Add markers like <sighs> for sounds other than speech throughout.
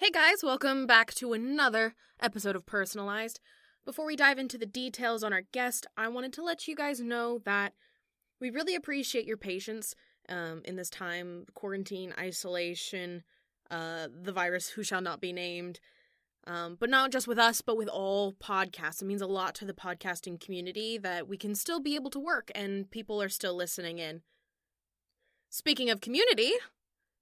Hey guys, welcome back to another episode of Personalized. Before we dive into the details on our guest, I wanted to let you guys know that we really appreciate your patience um, in this time quarantine, isolation, uh, the virus who shall not be named. Um, but not just with us, but with all podcasts. It means a lot to the podcasting community that we can still be able to work and people are still listening in. Speaking of community,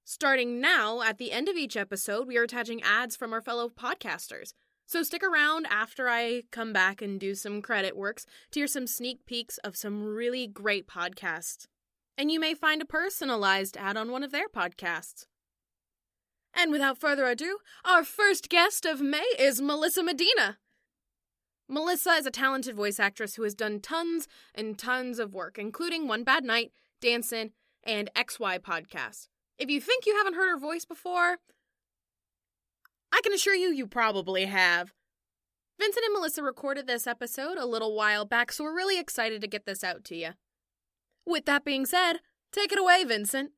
starting now, at the end of each episode, we are attaching ads from our fellow podcasters. So stick around after I come back and do some credit works to hear some sneak peeks of some really great podcasts. And you may find a personalized ad on one of their podcasts. And without further ado, our first guest of May is Melissa Medina. Melissa is a talented voice actress who has done tons and tons of work, including One Bad Night, Dancin', and XY podcasts. If you think you haven't heard her voice before, I can assure you, you probably have. Vincent and Melissa recorded this episode a little while back, so we're really excited to get this out to you. With that being said, take it away, Vincent.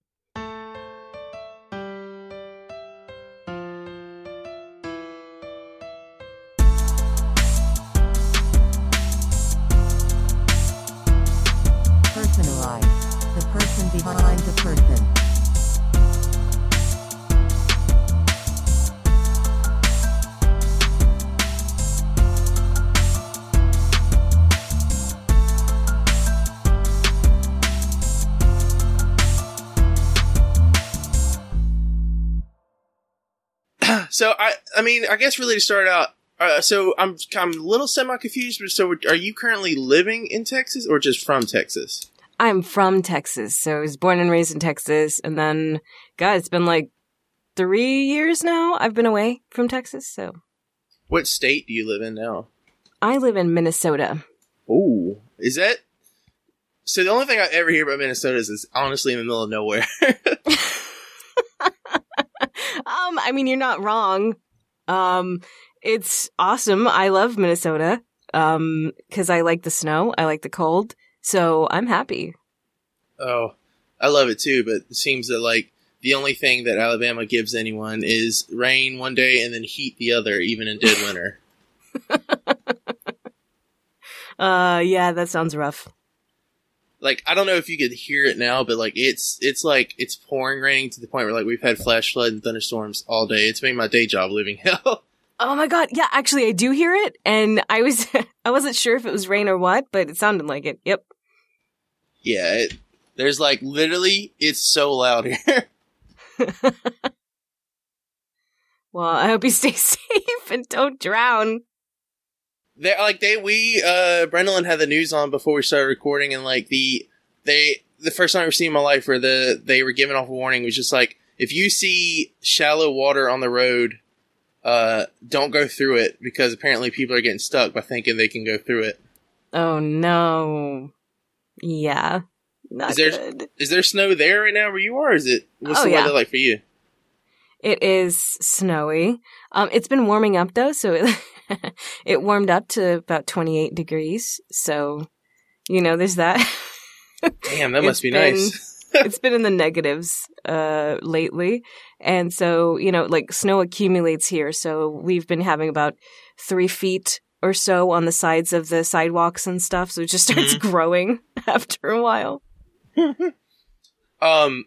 So I, I mean, I guess really to start out, uh, so I'm, I'm a little semi confused. But so, are you currently living in Texas or just from Texas? I'm from Texas, so I was born and raised in Texas, and then, God, it's been like three years now. I've been away from Texas, so What state do you live in now? I live in Minnesota. Oh, is that? So the only thing I ever hear about Minnesota is it's honestly in the middle of nowhere. <laughs> <laughs> <laughs> um, I mean, you're not wrong. Um, it's awesome. I love Minnesota. Um, cause I like the snow. I like the cold. So I'm happy. oh, I love it too, but it seems that like the only thing that Alabama gives anyone is rain one day and then heat the other, even in dead winter. <laughs> Uh, yeah, that sounds rough. Like I don't know if you could hear it now, but like it's it's like it's pouring raining to the point where like we've had flash flood and thunderstorms all day. It's made my day job living <laughs> hell. Oh my god, yeah, actually I do hear it, and I was <laughs> I wasn't sure if it was rain or what, but it sounded like it. Yep. yeah, it, there's like literally it's so loud here. <laughs> Well, I hope you stay safe and don't drown. They like they we uh Brendan had the news on before we started recording and like the they the first time I ever seen in my life where the they were giving off a warning was just like if you see shallow water on the road uh don't go through it because apparently people are getting stuck by thinking they can go through it. Oh no. Yeah. Not Is there- good. Is there snow there right now where you are? Or is it what's Oh, the yeah. weather like for you? It is snowy. Um, it's been warming up though, so it, <laughs> <laughs> it warmed up to about 28 degrees. So, you know, there's that. <laughs> Damn, that must be been- nice. it's been in the negatives uh lately and so you know like snow accumulates here so we've been having about three feet or so on the sides of the sidewalks and stuff so it just starts Mm-hmm. growing <laughs> after a while Um,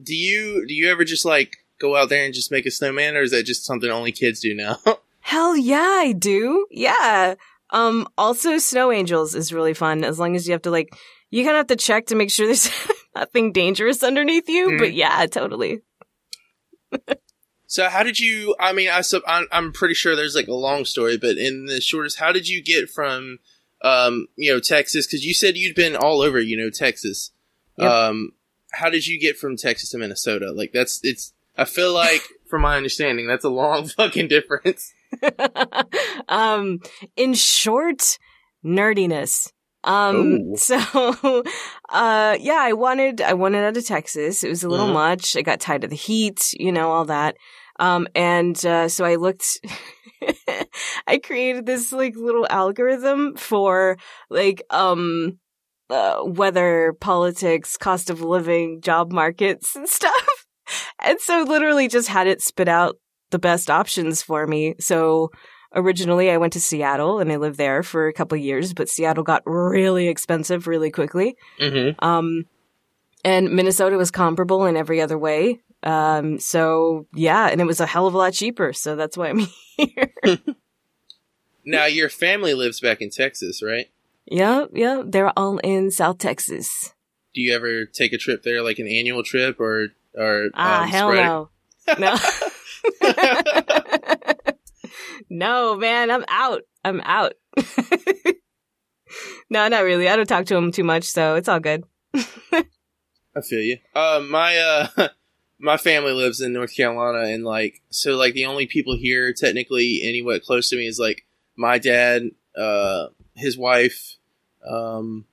do you do you ever just like go out there and just make a snowman, or is that just something only kids do now? Hell yeah i do yeah um also snow angels is really fun as long as you have to like you kind of have to check to make sure <laughs> there's nothing dangerous underneath you Mhm. but yeah totally so how did you? I mean, I sup- I'm, I'm pretty sure there's like a long story, but in the shortest, how did you get from um you know Texas? Because you said you'd been all over, you know Texas. Yep. Um, how did you get from Texas to Minnesota? Like that's it's. I feel like, from my understanding, that's a long <laughs> fucking difference. <laughs> um, in short, nerdiness. Um, Ooh. <laughs> so, uh, yeah, I wanted, I wanted out of Texas. It was a little Mhm. much. I got tired of the heat, you know, all that. Um, and, uh, so I looked, <laughs> I created this like little algorithm for like, um, uh, weather, politics, cost of living, job markets and stuff. And so literally just had it spit out the best options for me. So originally I went to Seattle and I lived there for a couple years, but Seattle got really expensive really quickly. Mm-hmm. Um, and Minnesota was comparable in every other way. Um, so yeah, and it was a hell of a lot cheaper. So that's why I'm <laughs> here. <laughs> Now your family lives back in Texas, right? yeah, yeah, they're all in South Texas. Do you ever take a trip there, like an annual trip, or or Ah, um, hell sporadic? no. No. <laughs> <laughs> no, man, I'm out. I'm out. <laughs> no, not really. I don't talk to him too much, so it's all good. I feel you. Uh, my uh, <laughs> my family lives in North Carolina, and like, so like the only people here technically anywhere close to me is like my dad, uh, his wife, um,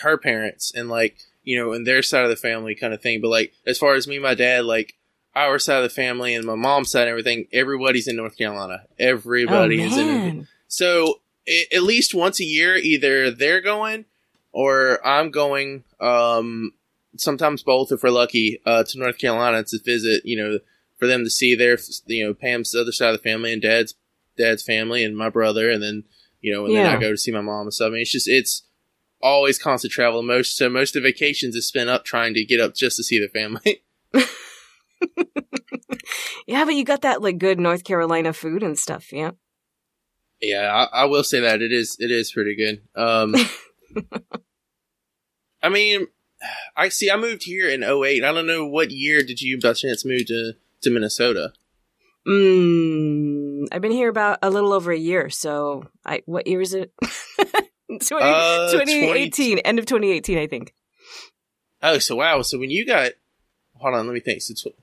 her parents, and like you know, and their side of the family kind of thing. But like, as far as me, my dad, like our side of the family and my mom's side and everything, everybody's in North Carolina. Everybody oh, is in. So i at least once a year, either they're going or I'm going. Um, sometimes both, if we're lucky, uh, to North Carolina to visit. You know, for them to see their, you know, Pam's other side of the family and Dad's Dad's family and my brother, and then you know, and then I go to see my mom and stuff. I mean, it's just it's always constant travel. Most so most of the vacations is spent up trying to get up just to see the family. <laughs> <laughs> <laughs> Yeah, but you got that like good North Carolina food and stuff, yeah. Yeah, I, I will say that it is it is pretty good. Um, <laughs> I mean, I see. I moved here in 08. I don't know what year did you by chance move to to Minnesota? Mm, I've been here about a little over a year, so I what year is it? <laughs> 20, Uh, 2018, end of 2018, I think. Oh, so wow. So when you got, hold on, let me think. So, tw-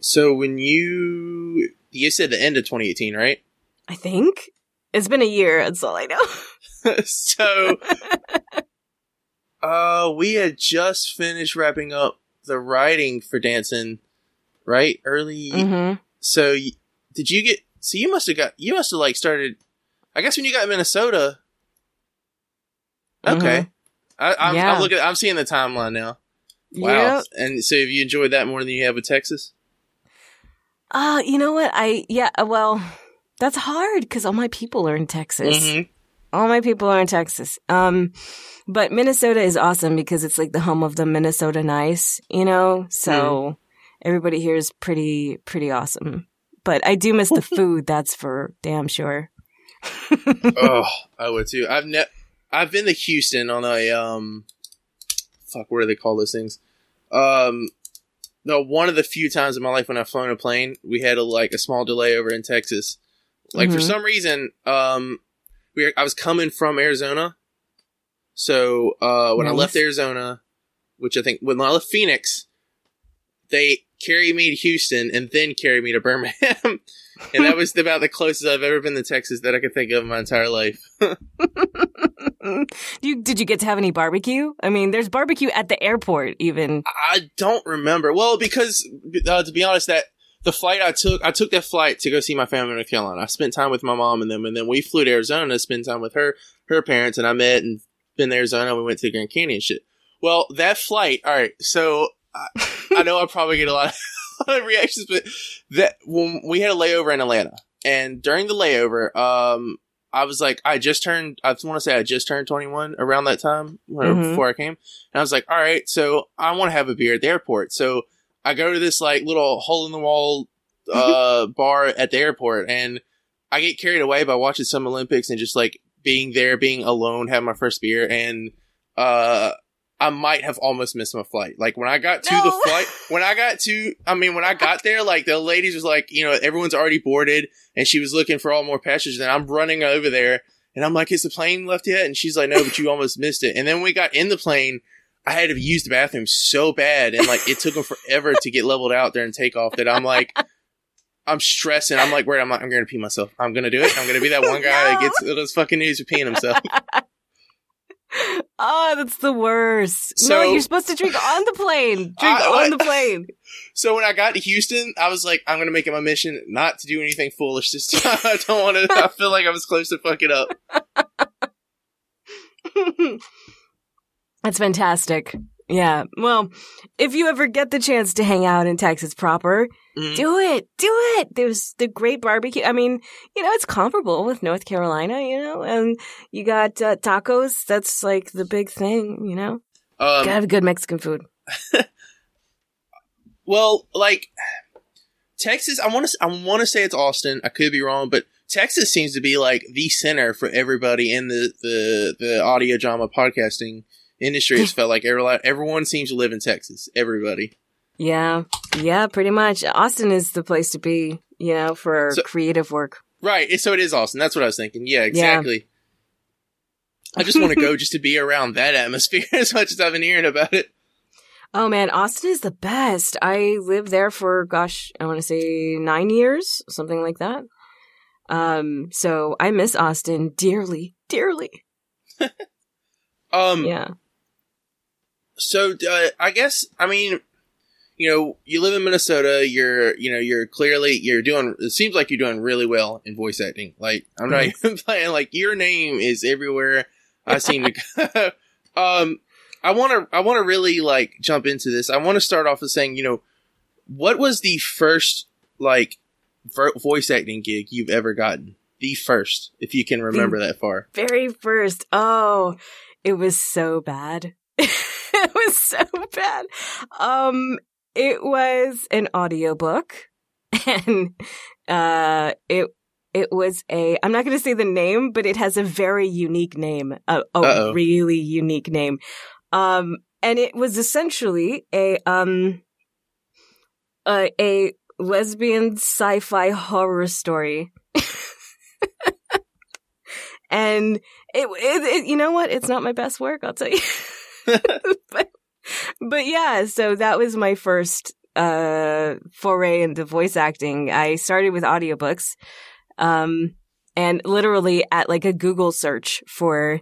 so when you you said the end of 2018, right? I think it's been a year. That's all I know. <laughs> so, uh, we had just finished wrapping up the writing for dancing, right? Early. hmm So, y- did you get? So you must have got. You must have like started. I guess when you got Minnesota. Okay. I, I'm, Yeah. I'm looking. I'm seeing the timeline now. Wow. Yeah. And so, have you enjoyed that more than you have with Texas? Uh, you know what? I yeah. uh, Well, that's hard because all my people are in Texas. Mhm. All my people are in Texas. Um, but Minnesota is awesome because it's like the home of the Minnesota Nice, you know. So everybody here is pretty pretty awesome. But I do miss the <laughs> food. That's for damn sure. <laughs> oh, I would too. I've ne- I've been to Houston on a um, fuck, what do they call those things? Um, no, one of the few times in my life when I've flown a plane, we had a like a small delay over in Texas. Like for Mhm. some reason, um, we were, I was coming from Arizona, so uh, when I left Arizona, which I think when I left Phoenix, they carried me to Houston and then carried me to Birmingham. <laughs> and that was about the closest I've ever been to Texas that I could think of in my entire life. <laughs> you did you get to have any barbecue? I mean, there's barbecue at the airport even. I don't remember. Well, because uh, to be honest, that the flight I took, I took that flight to go see my family in North Carolina. I spent time with my mom and them, and then we flew to Arizona to spend time with her, her parents, and I met and been to Arizona. We went to the Grand Canyon shit. Well, that flight. All right, so I, I know I <laughs> probably get a lot of, <laughs> a lot of reactions, but that when we had a layover in Atlanta, and during the layover, um, I was like, I just turned. I want to say I just turned twenty one around that time, Mhm. before I came. And I was like, all right, so I want to have a beer at the airport. So I go to this like little hole in the wall <laughs> uh, bar at the airport, and I get carried away by watching some Olympics and just like being there, being alone, having my first beer, and uh, I might have almost missed my flight. Like when I got to No. the flight, when I got to, I mean, when I got <laughs> there, like the ladies was like, you know, everyone's already boarded, and she was looking for all more passengers, and I'm running over there. And I'm like, is the plane left yet? And she's like, no, but you <laughs> almost missed it. And then we got in the plane, I had to use the bathroom so bad. And like, it took them forever to get leveled out there and take off that I'm like, I'm stressing. I'm like, where I'm like, I'm going to pee myself. I'm going to do it. I'm going to be that one guy that gets those fucking news for peeing himself. <laughs> Oh, that's the worst. no, you're supposed to drink on the plane. <laughs> Drink I- on the plane. <laughs> So when I got to Houston, I was like, I'm going to make it my mission not to do anything foolish. this time. <laughs> I don't want to, I feel like I was close to fuck it up. That's fantastic. Yeah. Well, if you ever get the chance to hang out in Texas proper, Mhm. do it. Do it. There's the great barbecue. I mean, you know, it's comparable with North Carolina, you know, and you got uh, tacos. That's like the big thing, you know. Um, Gotta have good Mexican food. <laughs> Well, like Texas, I want to I want to say it's Austin. I could be wrong, but Texas seems to be like the center for everybody in the the the audio drama podcasting industry. has felt like everyone everyone seems to live in Texas. Everybody. Yeah. Yeah, pretty much. Austin is the place to be, you know, for So- creative work. Right. So it is Austin. That's what I was thinking. Yeah, exactly. I just want to <laughs> go just to be around that atmosphere <laughs> as much as I've been hearing about it. Oh man, Austin is the best. I lived there for gosh, I want to say 9 years, something like that. Um so I miss Austin dearly, dearly. <laughs> Um. Yeah. So uh, I guess I mean, you know, you live in Minnesota. You're you know you're clearly you're doing. It seems like you're doing really well in voice acting. Like I'm not even <laughs> playing. Like your name is everywhere. I seem to. <laughs> um, I want to I want to really like jump into this. I want to start off with saying you know, what was the first like vo- voice acting gig you've ever gotten? The first, if you can remember that far. Very first. Oh, it was so bad. <laughs> it was so bad. Um it was an audiobook <laughs> and uh it it was a I'm not going to say the name, but it has a very unique name. A, a really unique name. Um and it was essentially a um a, a lesbian sci-fi horror story. <laughs> and it, it, it you know what it's not my best work i'll tell you <laughs> but, but yeah so that was my first uh foray into voice acting i started with audiobooks um and literally at like a google search for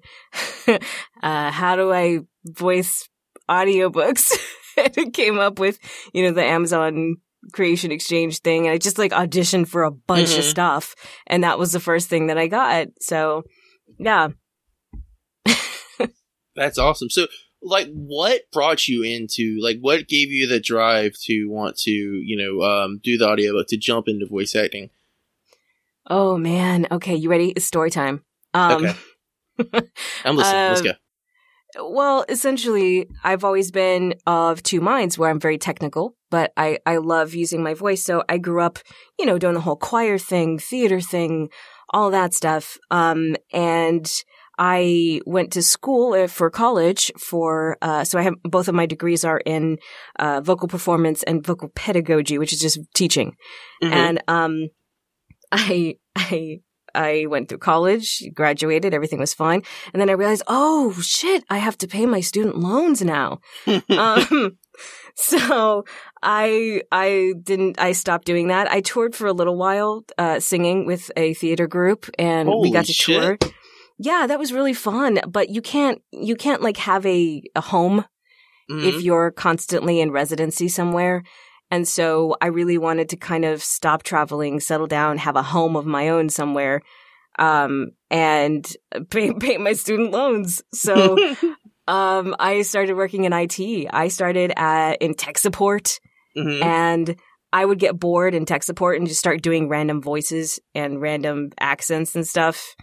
<laughs> uh how do i voice audiobooks <laughs> and it came up with you know the amazon creation exchange thing and i just like auditioned for a bunch of Mhm. stuff and that was the first thing that i got so yeah That's awesome. So, like, what brought you into, like, what gave you the drive to want to, you know, um, do the audiobook, to jump into voice acting? Oh man. Okay, you ready? It's story time. Um Okay. <laughs> I'm listening. Let's Um, go. well, essentially I've always been of two minds where I'm very technical, but I I love using my voice. So I grew up, you know, doing the whole choir thing, theater thing, all that stuff. Um and I went to school uh, for college for, uh, so I have both of my degrees are in, uh, vocal performance and vocal pedagogy, which is just teaching. Mhm. and um i i i went through college graduated everything was fine and then i realized oh shit i have to pay my student loans now <laughs> um so i i didn't i stopped doing that i toured for a little while uh singing with a theater group and we got to shit. tour yeah that was really fun but you can't you can't like have a a home Mhm. if you're constantly in residency somewhere. And so I really wanted to kind of stop traveling, settle down, have a home of my own somewhere, um, and <laughs> pay, pay my student loans. So, <laughs> um, I started working in IT. I started at, in tech support Mhm. and I would get bored in tech support and just start doing random voices and random accents and stuff.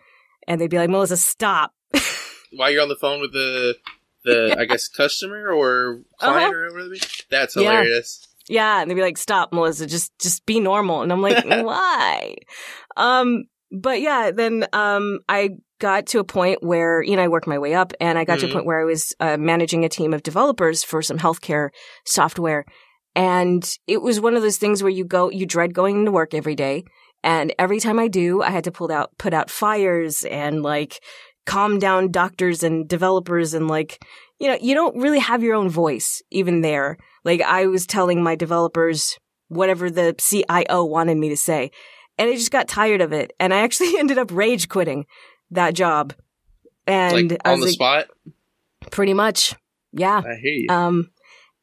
And they'd be like, Melissa, stop. <laughs> While you're on the phone with the, the I guess, customer or client or whatever. That's Uh-huh. Yeah. hilarious. Yeah, and they'd be like, "Stop, Melissa, just just be normal." And I'm like, <laughs> "Why?" Um, but yeah, then um, I got to a point where you know I worked my way up, and I got to Mhm. a point where I was uh, managing a team of developers for some healthcare software, and it was one of those things where you go, you dread going to work every day, and every time I do, I had to pull out put out fires and like calm down doctors and developers and like you know you don't really have your own voice even there like I was telling my developers whatever the CIO wanted me to say. And I just got tired of it. And I actually <laughs> ended up rage quitting that job. And like, on the like, spot. pretty much. Yeah. I hear you. Um,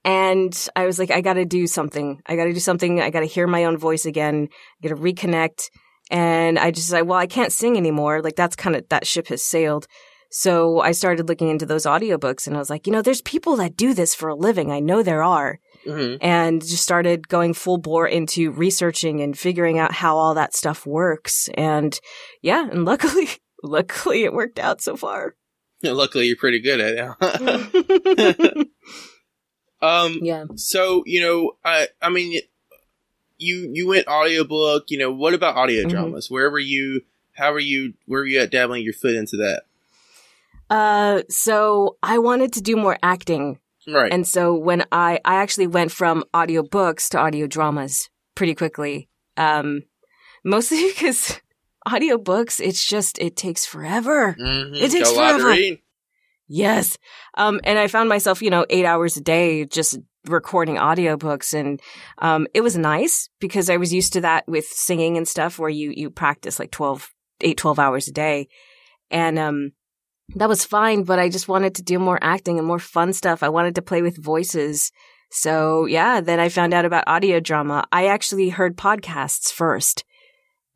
and I was like, I gotta do something. I gotta do something. I gotta hear my own voice again. I gotta reconnect. And I just like, well, I can't sing anymore. Like that's kind of, that ship has sailed. So I started looking into those audiobooks and I was like, you know, there's people that do this for a living. I know there are. hmm And just started going full bore into researching and figuring out how all that stuff works. And yeah, and <laughs> luckily, luckily it worked out so far. Luckily, you're pretty good at it. <laughs> <laughs> um, yeah. so you know, I I mean, you you went audiobook. You know, what about audio Mhm. dramas? Where were you? How were you? Where were you at dabbling your foot into that? Uh, so I wanted to do more acting Right. And so when I, I actually went from audiobooks to audio dramas pretty quickly. Um, mostly <laughs> because audiobooks, it's just, it takes forever. Mhm. it takes Got a lot to forever. Yes. Um, and I found myself, you know, eight hours a day just recording audiobooks and, um, it was nice because I was used to that with singing and stuff where you, you practice like 12, eight, 12 hours a day. And, um, that was fine, but I just wanted to do more acting and more fun stuff. I wanted to play with voices. So yeah, then I found out about audio drama. I actually heard podcasts first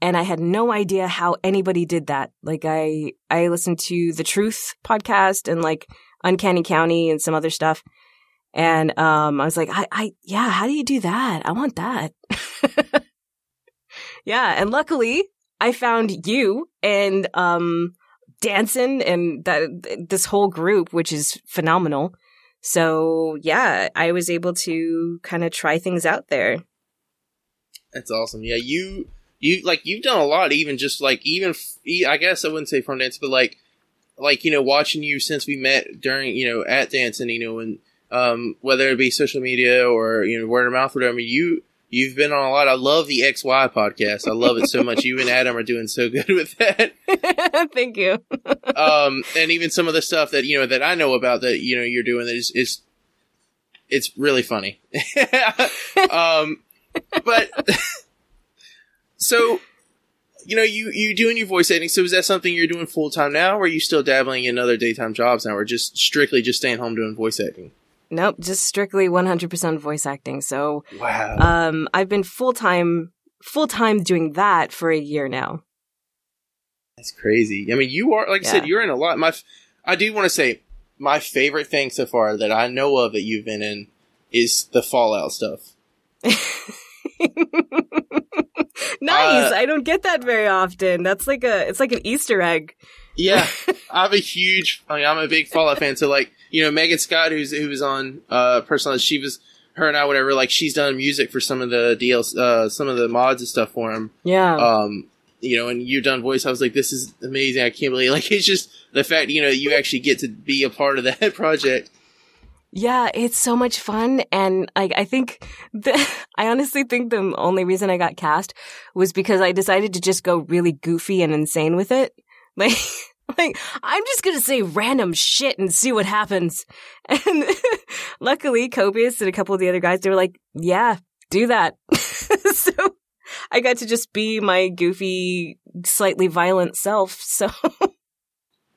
and I had no idea how anybody did that. Like I, I listened to the Truth podcast and like Uncanny County and some other stuff. And, um, I was like, I, I, yeah, how do you do that? I want that. <laughs> yeah. And luckily I found you and, um, Danson and that, this whole group, which is phenomenal. So yeah, I was able to kind of try things out there. That's awesome. Yeah, you you like you've done a lot. Even just like even i guess I wouldn't say from dance, but like like you know watching you since we met during you know at dance and you know, and um whether it be social media or you know word of mouth, or whatever. I mean, you you've been on a lot. I love the XY podcast. I love it so much. You and Adam are doing so <laughs> good with that. <laughs> Thank you. <laughs> um, and even some of the stuff that you know that I know about that you know you're doing that is is it's really funny. um, but so you know you you doing your voice editing. So is that something you're doing full time now, or are you still dabbling in other daytime jobs now, or just strictly just staying home doing voice acting? Nope, just strictly 100% voice acting. So, Wow. um, I've been full time, full time doing that for a year now. That's crazy. I mean, you are like I said, you're in a lot. My, I do want to say my favorite thing so far that I know of that you've been in is the Fallout stuff. <laughs> <laughs> nice. Uh, I don't get that very often. That's like a, it's like an Easter egg. Yeah, <laughs> I'm a huge. I mean, I'm a big Fallout fan. So like, you know, Megan Scott, who's who was on uh personal, she was her and I whatever. Like, she's done music for some of the DLC, uh, some of the mods and stuff for him. Yeah. Um, you know, and you've done voice. I was like, this is amazing. I can't believe. Like, it's just the fact you know you actually get to be a part of that <laughs> project. Yeah, it's so much fun. And like, I think the, <laughs> I honestly think the only reason I got cast was because I decided to just go really goofy and insane with it. <laughs> Like, like, I'm just gonna say random shit and see what happens. <laughs> And luckily, Copius and a couple of the other guys, they were like, yeah, do that. so I got to just be my goofy, slightly violent self. So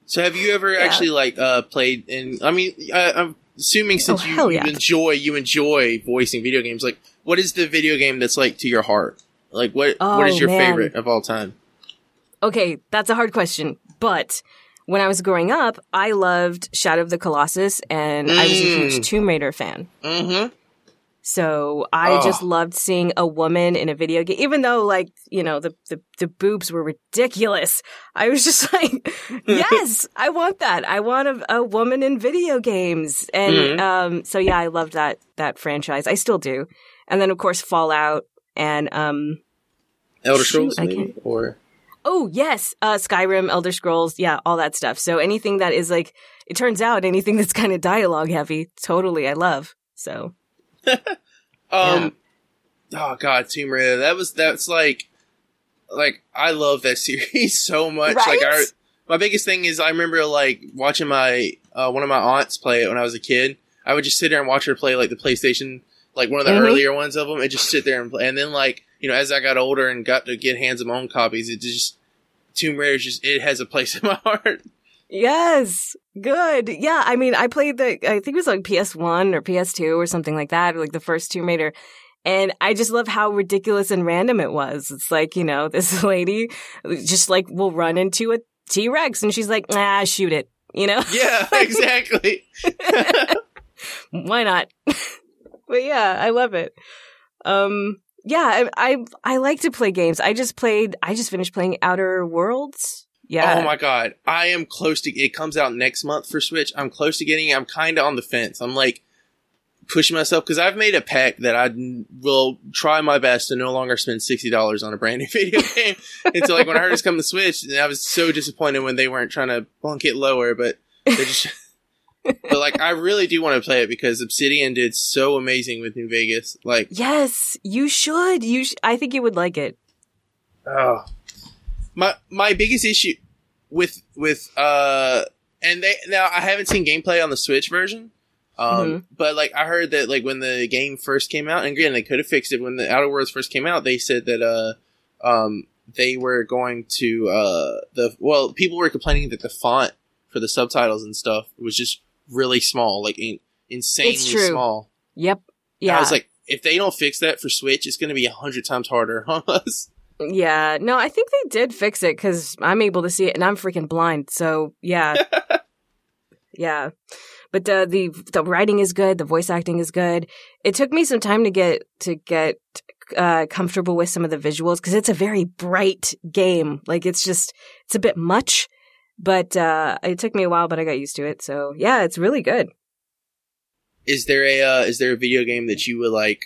So, have you ever actually like uh played in? I mean, I, I'm assuming since Oh, you, hell you enjoy you enjoy voicing video games. Like, what is the video game that's like to your heart? Like, what what is Oh, your man. favorite of all time? Okay, that's a hard question. But when I was growing up, I loved Shadow of the Colossus and I was a Mm. huge Tomb Raider fan. Mm-hmm. So I Oh. just loved seeing a woman in a video game, even though like, you know, the, the, the boobs were ridiculous. I was just <laughs> like, yes, I want that. I want a, a woman in video games. And, Mhm. um, so yeah, I loved that, that franchise. I still do. And then of course Fallout and, um, Elder Scrolls, I maybe, or Oh yes, uh, Skyrim, Elder Scrolls, yeah, all that stuff. So anything that is like, it turns out anything that's kind of dialogue heavy, totally, I love. So <laughs> um, oh god, Tomb Raider. That was that's like, like I love that <laughs> series so much. Like I, my biggest thing is I remember like watching my uh, one of my aunts play it when I was a kid. I would just sit there and watch her play like the PlayStation, like one of the Mhm. earlier ones of them, and just sit there and play. And then like you know, as I got older and got to get hands of my own copies, it just Tomb Raider just it has a place <laughs> in my heart. Yes, good. Yeah, I mean, I played the, I think it was like PS One or PS Two or something like that, like the first Tomb Raider. And I just love how ridiculous and random it was. It's like, you know, <laughs> this lady just like will run into a T Rex and she's like, ah, shoot it. you know? <laughs> Yeah, <laughs> exactly. Why not? but yeah, I love it. Um, yeah, I, I I like to play games. I just played. I just finished playing Outer Worlds. Oh yeah. Oh my god, I am close to. It comes out next month for Switch. I'm close to getting. it. I'm kind of on the fence. I'm like pushing myself because I've made a pact that I will try my best to no longer spend sixty dollars on a brand new <laughs> video game. and so, like when I heard it's coming to Switch, and I was so disappointed when they weren't trying to bunk it lower, but they just. <laughs> but like, I really do want to play it because Obsidian did so amazing with New Vegas. Like, Yes, you should. You. Sh- I think you would like it. Oh. My my biggest issue with with uh and they now I haven't seen gameplay on the Switch version. Um but like I heard that like when the game first came out and again they could have fixed it when the Outer Worlds first came out they said that uh um they were going to uh the well people were complaining that the font for the subtitles and stuff was just really small like in, insanely It's true. small. Yep. Yeah. Yeah. I was like if they don't fix that for Switch it's going to be a hundred times harder on us. <laughs> yeah. No, I think they did fix it because I'm able to see it, and I'm freaking blind. So yeah. <laughs> yeah. But uh, the the writing is good. The voice acting is good. It took me some time to get to get uh, comfortable with some of the visuals because it's a very bright game. Like it's just it's a bit much, but uh, it took me a while, but I got used to it. So yeah, it's really good. is there a uh, is there a video game that you would like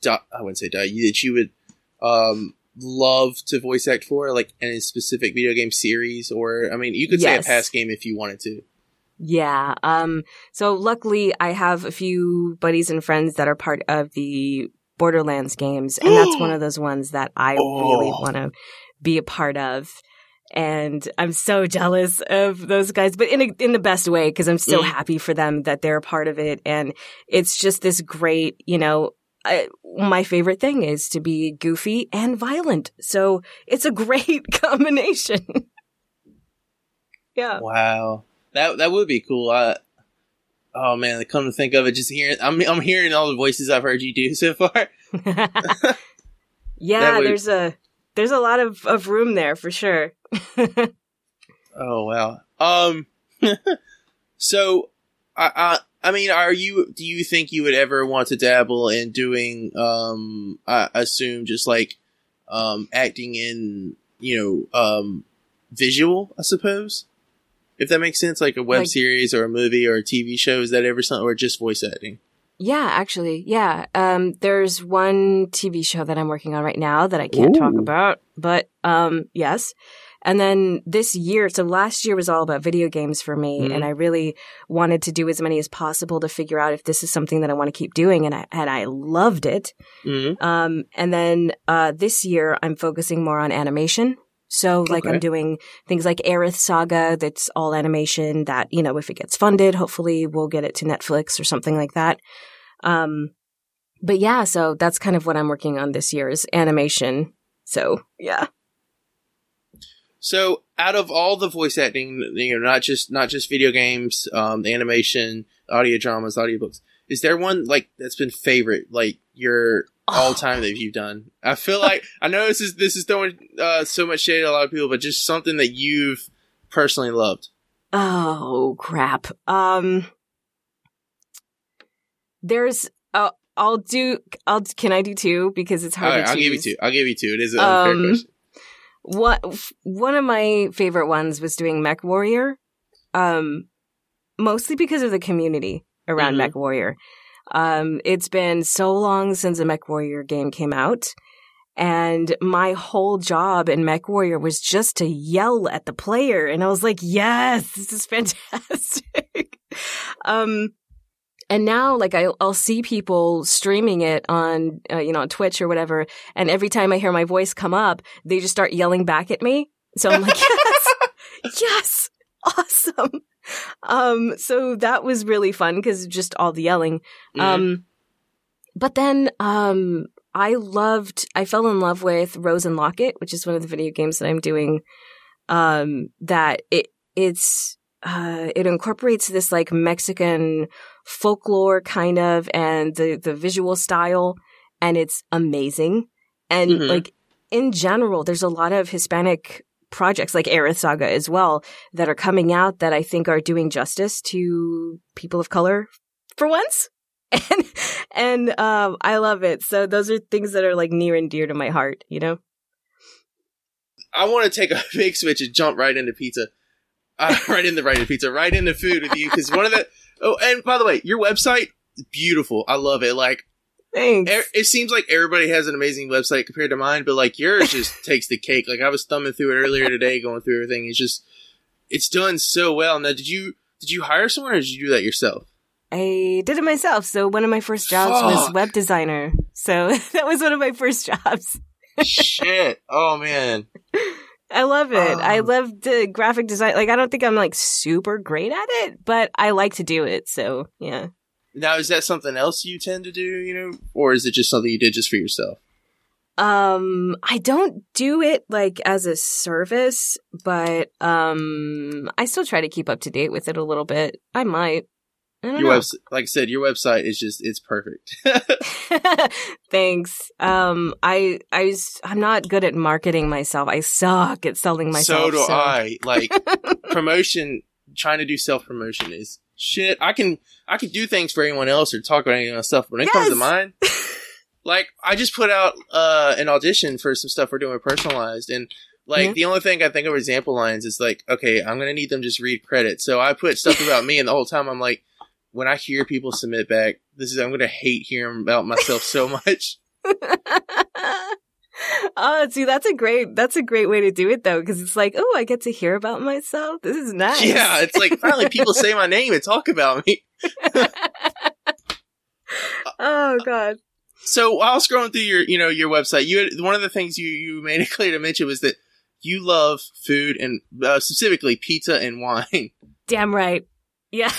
di- I wouldn't say die that you would um love to voice act for like any specific video game series or I mean you could say a past game if you wanted to Yeah. Um. So luckily, I have a few buddies and friends that are part of the Borderlands games, and that's one of <gasps> those ones that I really Oh. want to be a part of. And I'm so <laughs> jealous of those guys, but in a, in the best way because I'm so Mm. happy for them that they're a part of it, and it's just this great, you know. I, my favorite thing is to be goofy and violent, so it's a <laughs> great combination. <laughs> yeah. wow that that would be cool I oh man come to think of it just hearing I'm I'm hearing all the voices I've heard you do so far <laughs> yeah, would- there's a there's a lot of, of room there for sure. Oh wow. Um. so, I, I I mean, are you? Do you think you would ever want to dabble in doing? Um. I assume just like, um, acting in you know, um, visual. I suppose. If that makes sense, like a web Like- series or a movie or a TV show, is that ever something, or just voice acting? yeah, actually, yeah. Um, there's one TV show that I'm working on right now that I can't talk about, but um, yes. And then this year, so last year was all about video games for me, Mhm. and I really wanted to do as many as possible to figure out if this is something that I want to keep doing, and I and I loved it. Mm-hmm. Um, and then uh, this year, I'm focusing more on animation. So, like, Okay. I'm doing things like Aerith Saga, that's all animation. That you know, if it gets funded, hopefully we'll get it to Netflix or something like that. Um, but yeah, so that's kind of what I'm working on this year is animation. So yeah, So, out of all the voice acting, you know, not just not just video games, um, animation, audio dramas, audiobooks, is there one like that's been favorite, like your all <sighs> time that you've done? I feel like I know this is this is throwing uh, so much shade at a lot of people, but just something that you've personally loved. Oh crap. Um there's uh, I'll do I'll can I do two because it's hard right, I'll give you two. I'll give you two. It is an unfair Um, question. What one of my favorite ones was doing Mech Warrior. Um mostly because of the community around Mhm. Mech Warrior. Um it's been so long since a Mech Warrior game came out. And my whole job in Mech Warrior was just to yell at the player. And I was like, yes, this is <laughs> fantastic. um, and now, like, I'll, I'll see people streaming it on, uh, you know, on Twitch or whatever. And every time I hear my voice come up, they just start yelling back at me. So I'm like, <laughs> yes, yes, awesome. Um, so that was really fun because just all the yelling. Mhm. Um, but then, um, I loved, I fell in love with Rose and Locket, which is one of the video games that I'm doing. Um, that it, it's, uh, it incorporates this like Mexican folklore kind of and the, the visual style and it's amazing. And Mhm. like in general, there's a lot of Hispanic projects like Aerith Saga as well that are coming out that I think are doing justice to people of color for once. <laughs> And, and, um, I love it. So those are things that are like near and dear to my heart, you know? I want to take a <laughs> big switch and jump right into pizza. Uh, <laughs> right into right into pizza, right into food with you because one of the oh, and by the way, your website beautiful. I love it. Like Thanks. er- it seems like everybody has an amazing website compared to mine, but like yours just <laughs> takes the cake. Like I was thumbing through it earlier today, going through everything. It's just it's done so well. Now, did you did you hire someone or did you do that yourself? I did it myself. So one of my first jobs was web designer. So <laughs> that was one of my first jobs. Shit! Oh man. <laughs> I love it. I Um, love the graphic design. Like, I don't think I'm like super great at it, but I like to do it. So, yeah. Now, is that something else you tend to do? You know, or is it just something you did just for yourself? Um, I don't do it like as a service, but um, I still try to keep up to date with it a little bit. I might. Your know. website, like I said, your website is just it's perfect. <laughs> <laughs> Thanks. Um, I I I'm not good at marketing myself. I suck at selling myself. so do I. Like <laughs> promotion, trying to do self promotion is shit. I can I can do things for anyone else or talk about anyone else stuff, but when it comes to Yes. mine, like I just put out uh an audition for some stuff we're doing personalized and. Like Mhm. the only thing I think of example lines is like, okay, I'm gonna need them just read credit. So I put stuff about me, and the whole time I'm like, when I hear people submit back, this is I'm gonna hate hearing about myself so <laughs> much. <laughs> oh, see, that's a great, that's a great way to do it though, because it's like, oh, I get to hear about myself. This is nice. Yeah, it's like finally people say my name and talk about me. <laughs> oh God. So while scrolling through your, you know, your website, you had, one of the things you you made it clear to mention was that you love food and uh, specifically pizza and wine. Damn right. Yeah.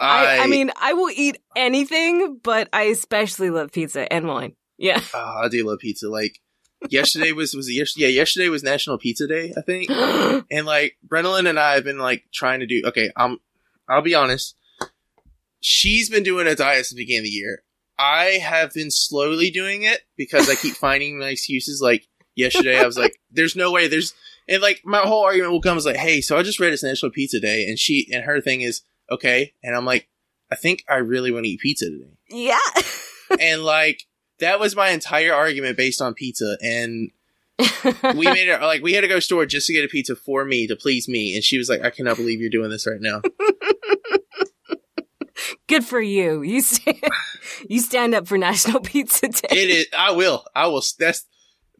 I, I mean, I will eat anything, but I especially love pizza and wine. Yeah. oh, I do love pizza. Like yesterday was was yesterday? Yeah, yesterday was National Pizza Day, I think. <gasps> And like Brennan and I have been like trying to do. Okay, I'm. I'll be honest. She's been doing a diet since the beginning of the year. I have been slowly doing it because I keep <laughs> finding my excuses. Like yesterday, I was like, "There's no way." There's and like my whole argument will come is like, "Hey, so I just read it's National Pizza Day," and she and her thing is okay, and I'm like, "I think I really want to eat pizza today," yeah. <laughs> and like that was my entire argument based on pizza and we made it like we had to go store just to get a pizza for me to please me and she was like i cannot believe you're doing this right now <laughs> Good for you. You stand, <laughs> you stand up for National Pizza Day. it is i will i will that's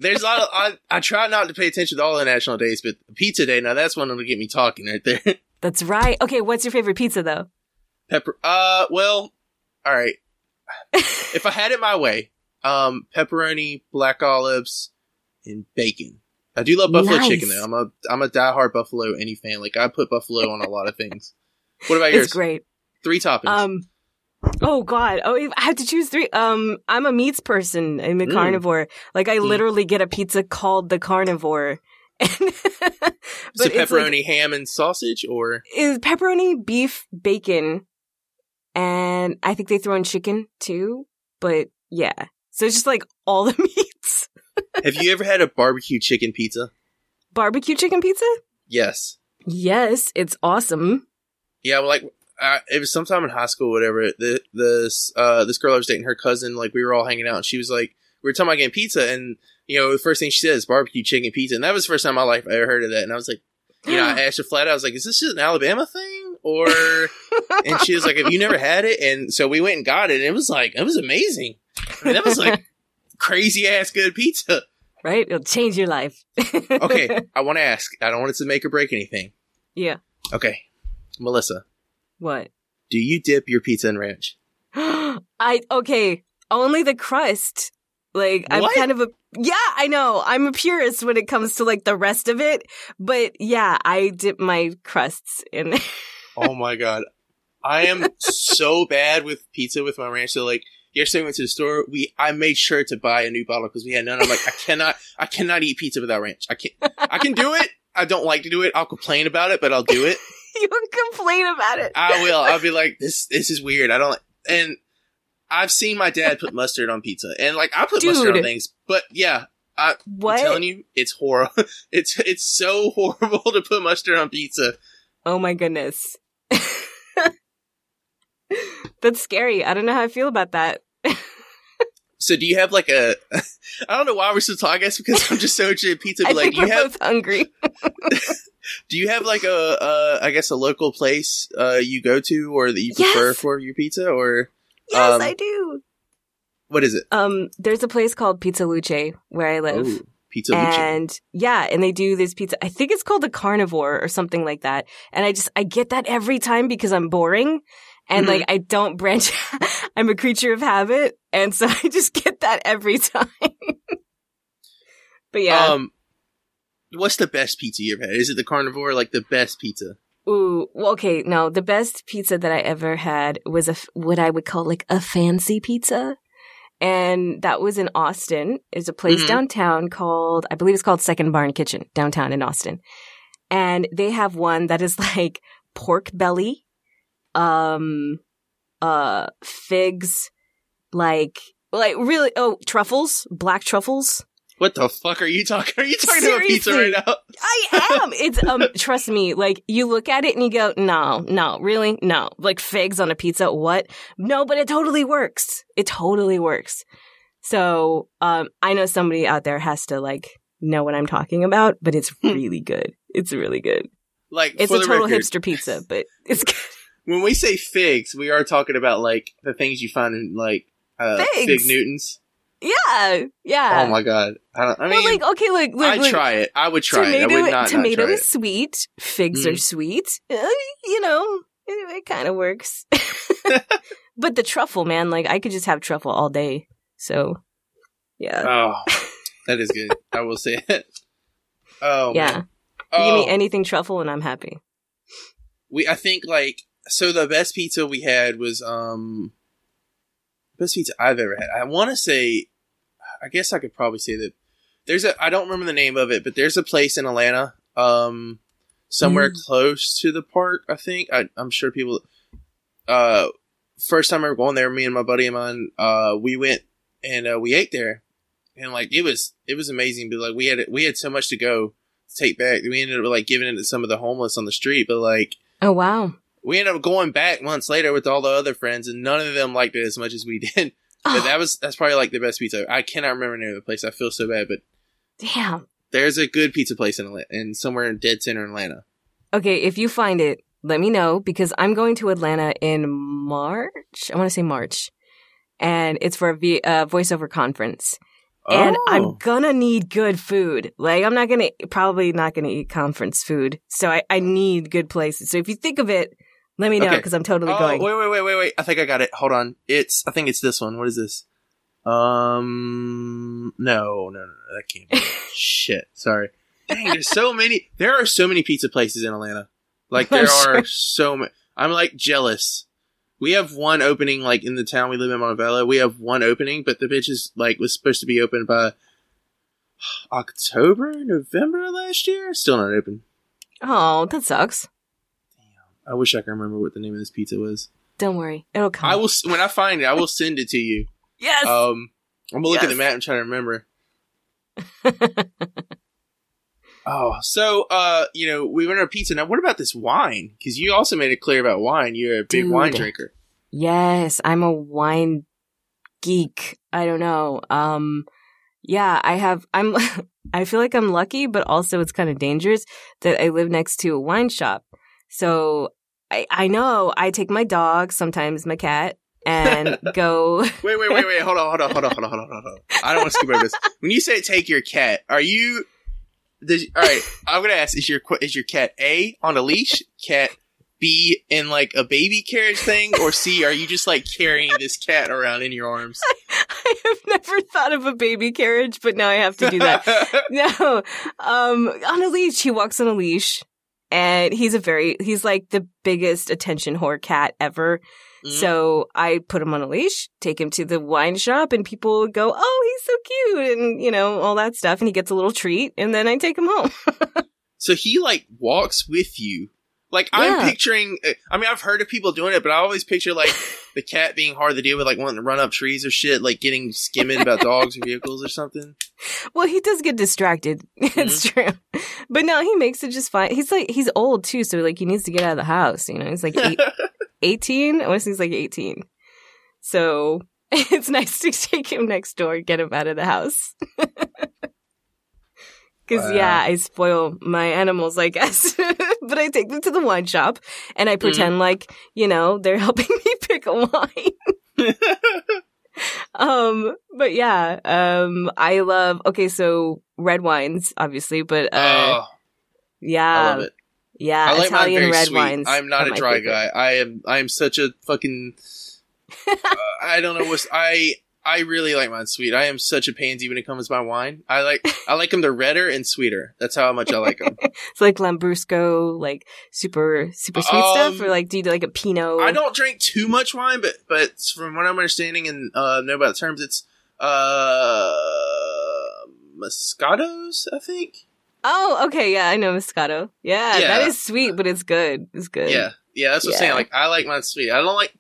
there's a lot of I, I try not to pay attention to all the national days but pizza day now that's one that'll get me talking right there <laughs> That's right. Okay, what's your favorite pizza though? pepper uh well all right <laughs> if i had it my way um pepperoni black olives and bacon i do love buffalo Nice. chicken though i'm a i'm a diehard buffalo any fan like i put buffalo on a lot of things what about <laughs> yours It's great. three toppings Um. Oh God! Oh, I have to choose three. Um, I'm a meats person. I'm a Mm. carnivore. Like I Mm. literally get a pizza called the carnivore. <laughs> but so it's like- pepperoni, ham, and sausage, or is pepperoni, beef, bacon, and I think they throw in chicken too. But yeah, so it's just like all the <laughs> meats. have you ever had a barbecue chicken pizza? Barbecue chicken pizza? Yes. Yes, it's awesome. Yeah, well, like uh, it was sometime in high school, or whatever. The this uh this girl I was dating, her cousin, like we were all hanging out, and she was like, we were talking about getting pizza, and you know, the first thing she said is barbecue chicken pizza, and that was the first time in my life I ever heard of that, and I was like, you know, I <gasps> asked her flat, out, I was like, is this just an Alabama thing, or? and she was like, have you never had it? And so we went and got it, and it was like, it was amazing. I mean, that was like <laughs> crazy ass good pizza. right? It'll change your life. Okay, <laughs> I want to ask. I don't want it to make or break anything. yeah. Okay, Melissa, What? do you dip your pizza in ranch? <gasps> I okay. Only the crust. Like I'm What? kind of a yeah. I know. I'm a purist when it comes to like the rest of it. But yeah, I dip my crusts in. <laughs> Oh my god, I am so bad with pizza with my ranch. So like yesterday, I went to the store. We I made sure to buy a new bottle because we had none. I'm like, I cannot, I cannot eat pizza without ranch. I can't. I can do it. I don't like to do it. I'll complain about it, but I'll do it. <laughs> you complain about it. I will. I'll be like, <laughs> this this is weird. I don't and I've seen my dad put mustard on pizza. And like I put mustard on things. But yeah. I, What? I'm telling you, it's horrible. <laughs> It's it's so horrible to put mustard on pizza. Oh my goodness. That's scary. I don't know how I feel about that. So do you have like a? <laughs> I don't know why we're still talking. I guess because I'm just so interested in pizza. <laughs> I But like, do you have both hungry. <laughs> do you have like a uh, guess a local place uh you go to or that you prefer Yes. for your pizza or yes, Um, I do. what is it? Um, there's a place called Pizza Luce where I live. Ooh, pizza luce. and yeah, and they do this pizza. I think it's called the carnivore or something like that. And I just I get that every time because I'm boring and Mhm. like I don't branch. <laughs> I'm a creature of habit, and so <laughs> I just get that every time. <laughs> but yeah, Um, what's the best pizza you've had? Is it the carnivore? Like the best pizza? ooh, well, okay. No, the best pizza that I ever had was a, what I would call like a fancy pizza. And that was in Austin. There's a place Mhm. downtown called, I believe it's called Second Bar + Kitchen downtown in Austin. And they have one that is like pork belly, um, uh, figs, like, like really, oh, truffles, black truffles. What the fuck are you talking? Are you talking about pizza right now? <laughs> I am. It's um. trust me. Like you look at it and you go, no, no, really, no. Like figs on a pizza. What? No, but it totally works. It totally works. So um, I know somebody out there has to like know what I'm talking about, but it's really good. It's really good. Like It's a total record, hipster pizza, but it's good. When we say figs, we are talking about like the things you find in like uh, fig Figs. Newtons. yeah, yeah. oh my god! I, don't, I mean, well, like okay, look, look, I'd try it. I would try tomato, it. I would not, tomato not is sweet. Figs Mhm. are sweet. Uh, you know, it, it kind of works. <laughs> but the truffle, man, like I could just have truffle all day. So, yeah, Oh, <laughs> that is good. I will say it. Oh yeah. man. You give me Oh, anything truffle, and I'm happy. we I think like so the best pizza we had was um best pizza I've ever had. I want to say I guess I could probably say that there's a I don't remember the name of it, but there's a place in Atlanta um somewhere Mm. close to the park, I think. I I'm sure people uh first time I ever going there, me and my buddy of mine, uh we went and uh, we ate there. And like it was it was amazing, but like we had we had so much to go to take back. We ended up like giving it to some of the homeless on the street, but like Oh wow! We ended up going back months later with all the other friends, and none of them liked it as much as we <laughs> did. But that was that's probably like the best pizza. I cannot remember the name of the place. I feel so bad, but Damn. there's a good pizza place in Atlanta, in somewhere in dead center Atlanta. Okay, if you find it, let me know because I'm going to Atlanta in March. I want to say March, and it's for a v- uh, voiceover conference. And I'm Oh. gonna need good food. Like I'm not gonna probably not gonna eat conference food. So I, I need good places. So if you think of it, let me know Okay. because I'm totally Oh, going. wait, wait, wait, wait, wait. I think I got it. Hold on. It's I think it's this one. What is this? Um, no, no, no, no that can't be. <laughs> Shit. Sorry. Dang, there's so many. There are so many pizza places in Atlanta. Like <laughs> there I'm are so many. I'm like jealous. We have one opening like in the town we live in Montebello. We have one opening, but the bitch is like was supposed to be open by October, November last year. Still not open. Oh, that sucks. I wish I could remember what the name of this pizza was. Don't worry, it'll come. I will when I find it. I will send it to you. Yes. Um, I'm gonna look at the map and try to remember. <laughs> Oh, so uh, you know, we went on pizza. Now, what about this wine? Because you also made it clear about wine. You're a big Dude. wine drinker. Yes, I'm a wine geek. I don't know. Um yeah, I have I'm <laughs> I feel like I'm lucky, but also it's kind of dangerous that I live next to a wine shop. So I I know I take my dog, sometimes my cat, and <laughs> go Wait, wait, wait, wait. Hold on, hold on, hold on, hold on, hold on, hold on. I don't want to skip over this. <laughs> When you say take your cat, are you? Does, all right, I'm gonna ask: Is your is your cat A on a leash? Cat B in like a baby carriage thing, or C? Are you just like carrying this cat around in your arms? <laughs> I have never thought of a baby carriage, but now I have to do that. no. Um, on a leash. He walks on a leash. And he's a very, he's like the biggest attention whore cat ever. Mhm. So I put him on a leash, take him to the wine shop, and people go, Oh, he's so cute. And, you know, all that stuff. And he gets a little treat. And then I take him home. <laughs> So he like walks with you Like I'm picturing. uh, I mean, I've heard of people doing it, but I always picture like <laughs> the cat being hard to deal with, like wanting to run up trees or shit, like getting skimming about <laughs> dogs or vehicles or something. Well, he does get distracted. <laughs> It's Mm-hmm. true. But no, he makes it just fine. He's like, he's old too. So like he needs to get out of the house. You know, he's like eight, 18. I want to say he's like 18. So it's nice to take him next door get him out of the house. Cause Wow. yeah, I spoil my animals, I guess. <laughs> but I take them to the wine shop and I pretend like, you know, they're <laughs> helping me pick a wine. <laughs> um, but yeah, um, I love, okay, so red wines, obviously, but, uh, oh, yeah, I love it. yeah, like Italian red sweet. wines. I'm not a dry favorite. guy. I am. I am such a fucking. uh, I don't know what's. I I really like mine sweet. I am such a pansy when it comes to my wine. I like. I like them. They're redder and sweeter. That's how much I like them. <laughs> It's like Lambrusco, like super, super sweet stuff, Um, or like do you do like a Pinot? I don't drink too much wine, but but from what I'm understanding and uh, know about the terms, it's uh Moscato's. I think. Oh, okay, yeah, I know Moscato. Yeah, Yeah. that is sweet, but it's good. It's good. Yeah, yeah. That's what I'm saying. Like I like mine sweet. I don't like.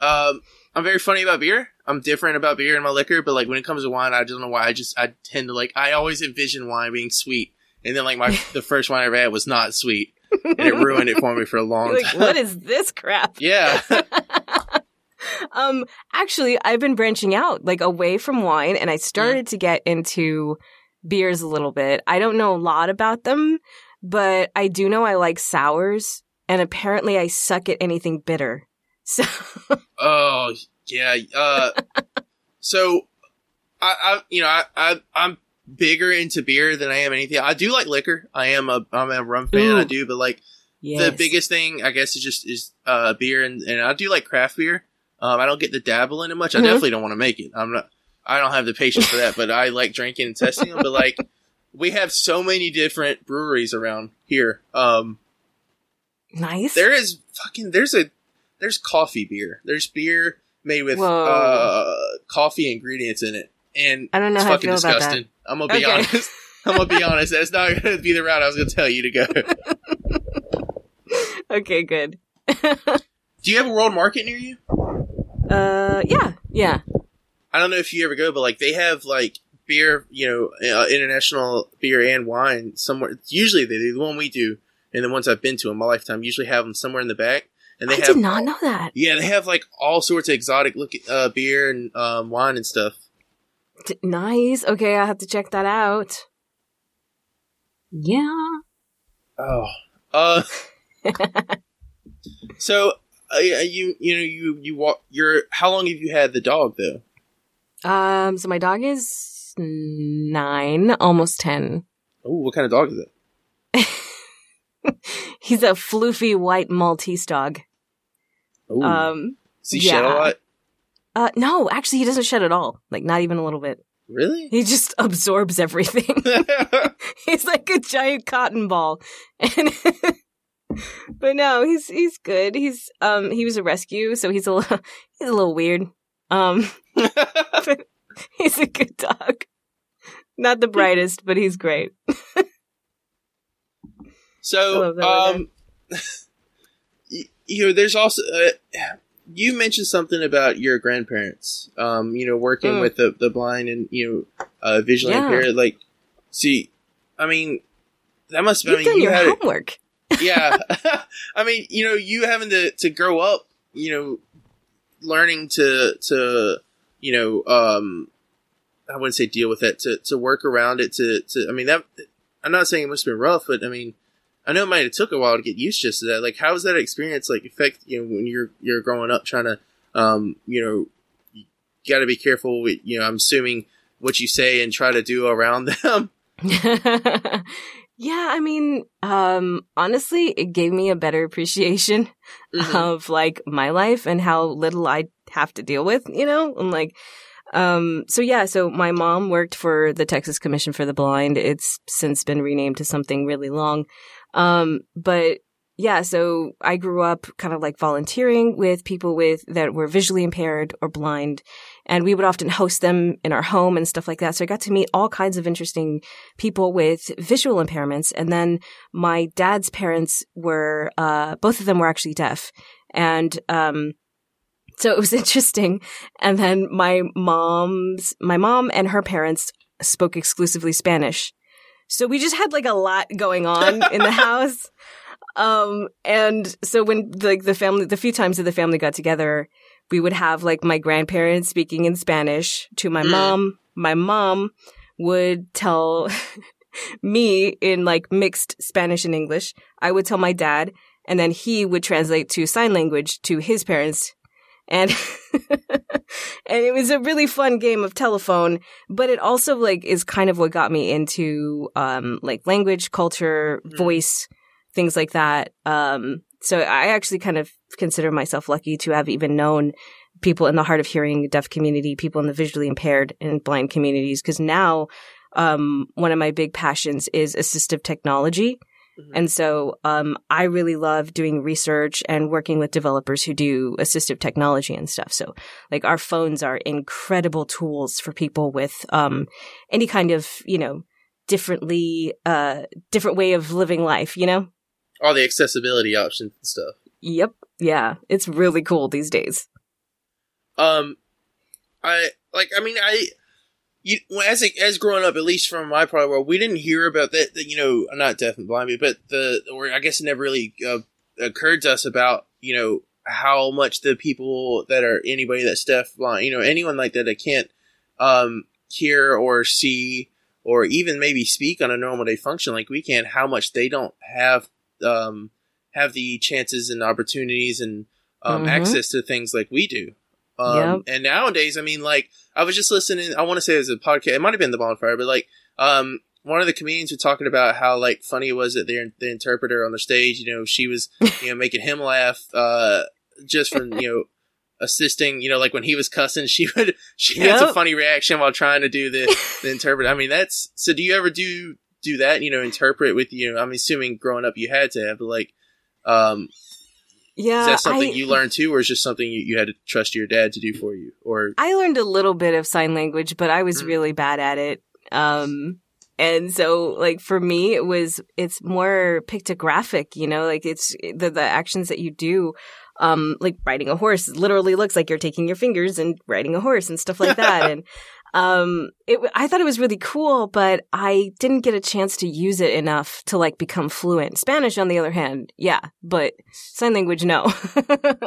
Um, I'm very funny about beer. I'm different about beer and my liquor, but like when it comes to wine, I just don't know why. I just I tend to like. I always envision wine being sweet, and then like my <laughs> the first wine I ever had was not sweet, and it ruined it for me for a long You're like, time. what is this crap? <laughs> yeah. <laughs> um, actually, I've been branching out, like away from wine, and I started to get into beers a little bit. I don't know a lot about them, but I do know I like sours, and apparently I suck at anything bitter. So, <laughs> Oh yeah. Uh, so I, I you know I, I I'm bigger into beer than I am anything. I do like liquor. I am a I'm a rum fan. Ooh. I do, but like yes. the biggest thing I guess is just is uh beer and, and I do like craft beer. Um, I don't get to dabble in it much. I Mhm. definitely don't want to make it. I'm not. I don't have the patience for that. But I like drinking and testing them. But like, we have so many different breweries around here. Um, nice. there is fucking there's a there's coffee beer. There's beer made with uh coffee ingredients in it, and I don't know it's how I fucking feel about that. disgusting. I'm gonna be Okay. honest. <laughs> I'm gonna be honest. That's not gonna be the route I was gonna tell you to go. <laughs> okay, good. Do you have a world market near you? Uh, yeah, yeah. I don't know if you ever go, but like they have like beer, you know, uh, international beer and wine somewhere. Usually they do. The one we do, and the ones I've been to in my lifetime, usually have them somewhere in the back. And they I have did not know that. yeah, they have like all sorts of exotic look uh, beer and um, wine and stuff. D- nice. Okay, I have to check that out. Yeah. Oh, uh, <laughs> so uh, you you know you you walk. You're how long have you had the dog though? Um. So my dog is nine, almost ten. Oh, what kind of dog is it? <laughs> <laughs> He's a floofy white Maltese dog. Oh, Um. does he shed a lot? Uh. No, actually, he doesn't shed at all. Like not even a little bit. Really? He just <laughs> absorbs everything. <laughs> he's like a giant cotton ball and but no he's he's good he's um he was a rescue so he's a little he's a little weird um he's a good dog not the brightest but he's great So, love that one, um, <laughs> you know, there's also uh, you mentioned something about your grandparents. Um, you know, working Mm. with the the blind and you know, uh, visually Yeah. impaired. Like, see, I mean, that must. you've I mean, done you your it- homework <laughs> yeah. <laughs> I mean, you know, you having to to grow up, you know, learning to to you know, um, I wouldn't say deal with it to to work around it to to. I mean, that I'm not saying it must have been rough, but I mean, I know it might have took a while to get used just to that. Like, how does that experience like affect you know when you're you're growing up trying to, um, you know, you got to be careful with you know. I'm assuming what you say and try to do around <laughs> them. <laughs> yeah i mean um honestly it gave me a better appreciation Mhm. of like my life and how little I have to deal with, you know? And like, um, so yeah, so my mom worked for the Texas Commission for the Blind. It's since been renamed to something really long. Um, but yeah, so I grew up kind of like volunteering with people with that were visually impaired or blind, and we would often host them in our home and stuff like that. So I got to meet all kinds of interesting people with visual impairments. And then my dad's parents were, uh, both of them were actually deaf, and um, so it was <laughs> interesting. And then my mom's, my mom and her parents spoke exclusively Spanish. So we just had like a lot going on in the <laughs> house. Um, and so when like the family, the few times that the family got together, we would have like my grandparents speaking in Spanish to my Mm. mom. My mom would tell <laughs> me in like mixed Spanish and English. I would tell my dad, and then he would translate to sign language to his parents. And <laughs> and it was a really fun game of telephone, but it also like is kind of what got me into um like language, culture, Mm. voice, things like that. Um so I actually kind of consider myself lucky to have even known people in the hard of hearing deaf community, people in the visually impaired and blind communities because now um one of my big passions is assistive technology. Mhm. And so um, I really love doing research and working with developers who do assistive technology and stuff. So, like, our phones are incredible tools for people with um, any kind of, you know, differently, uh, different way of living life, you know? All the accessibility options and stuff. Yep. Yeah. It's really cool these days. Um, I like. I mean, I. You, as a, as growing up, at least from my part of the world, we didn't hear about that. that, You know, not deaf and blind, but the or I guess it never really uh, occurred to us about you know how much the people that are anybody that's deaf, blind, you know, anyone like that that can't um hear or see or even maybe speak on a normal day function like we can, how much they don't have um have the chances and opportunities and um, Mhm. access to things like we do. Um, And nowadays, I mean, like, I was just listening, I want to say it was a podcast, it might have been The Bonfire, but like, um, one of the comedians were talking about how, like, funny it was that the, the interpreter on the stage, you know, she was, <laughs> you know, making him laugh, uh, just from, you know, assisting, you know, like when he was cussing, she would, <laughs> she had a funny reaction while trying to do the, the interpret. I mean, that's, so do you ever do, do that, you know, interpret with, you know, I'm assuming growing up you had to have, but like, um, Yeah. is that something I- you learned too, or is just something you, you had to trust your dad to do for you? Or I learned a little bit of sign language, but I was Mm. really bad at it. Um, and so like for me, it was, it's more pictographic, you know, like it's the, the actions that you do, um, like riding a horse literally looks like you're taking your fingers and riding a horse and stuff like that. <laughs> and, um, it, I thought it was really cool, but I didn't get a chance to use it enough to like become fluent. Spanish, on the other hand, yeah, but sign language, no.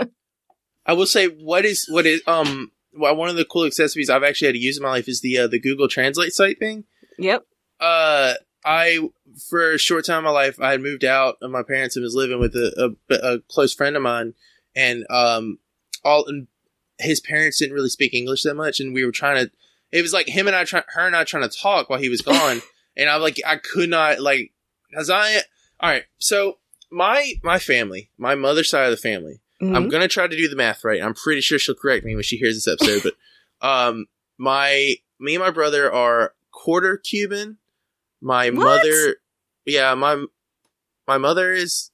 <laughs> I will say, what is what is um well, one of the cool accessories I've actually had to use in my life is the uh, the Google Translate site thing. yep. Uh, I for a short time in my life I had moved out of my parents and was living with a, a, a close friend of mine, and um all and his parents didn't really speak English that much, and we were trying to. It was like him and I, try, her and I, trying to talk while he was gone, <laughs> and I'm like I could not like because I all right. So my my family, my mother's side of the family. I'm Mhm. gonna try to do the math right. I'm pretty sure she'll correct me when she hears this episode. but um, my me and my brother are quarter Cuban. My What? mother, yeah, my my mother is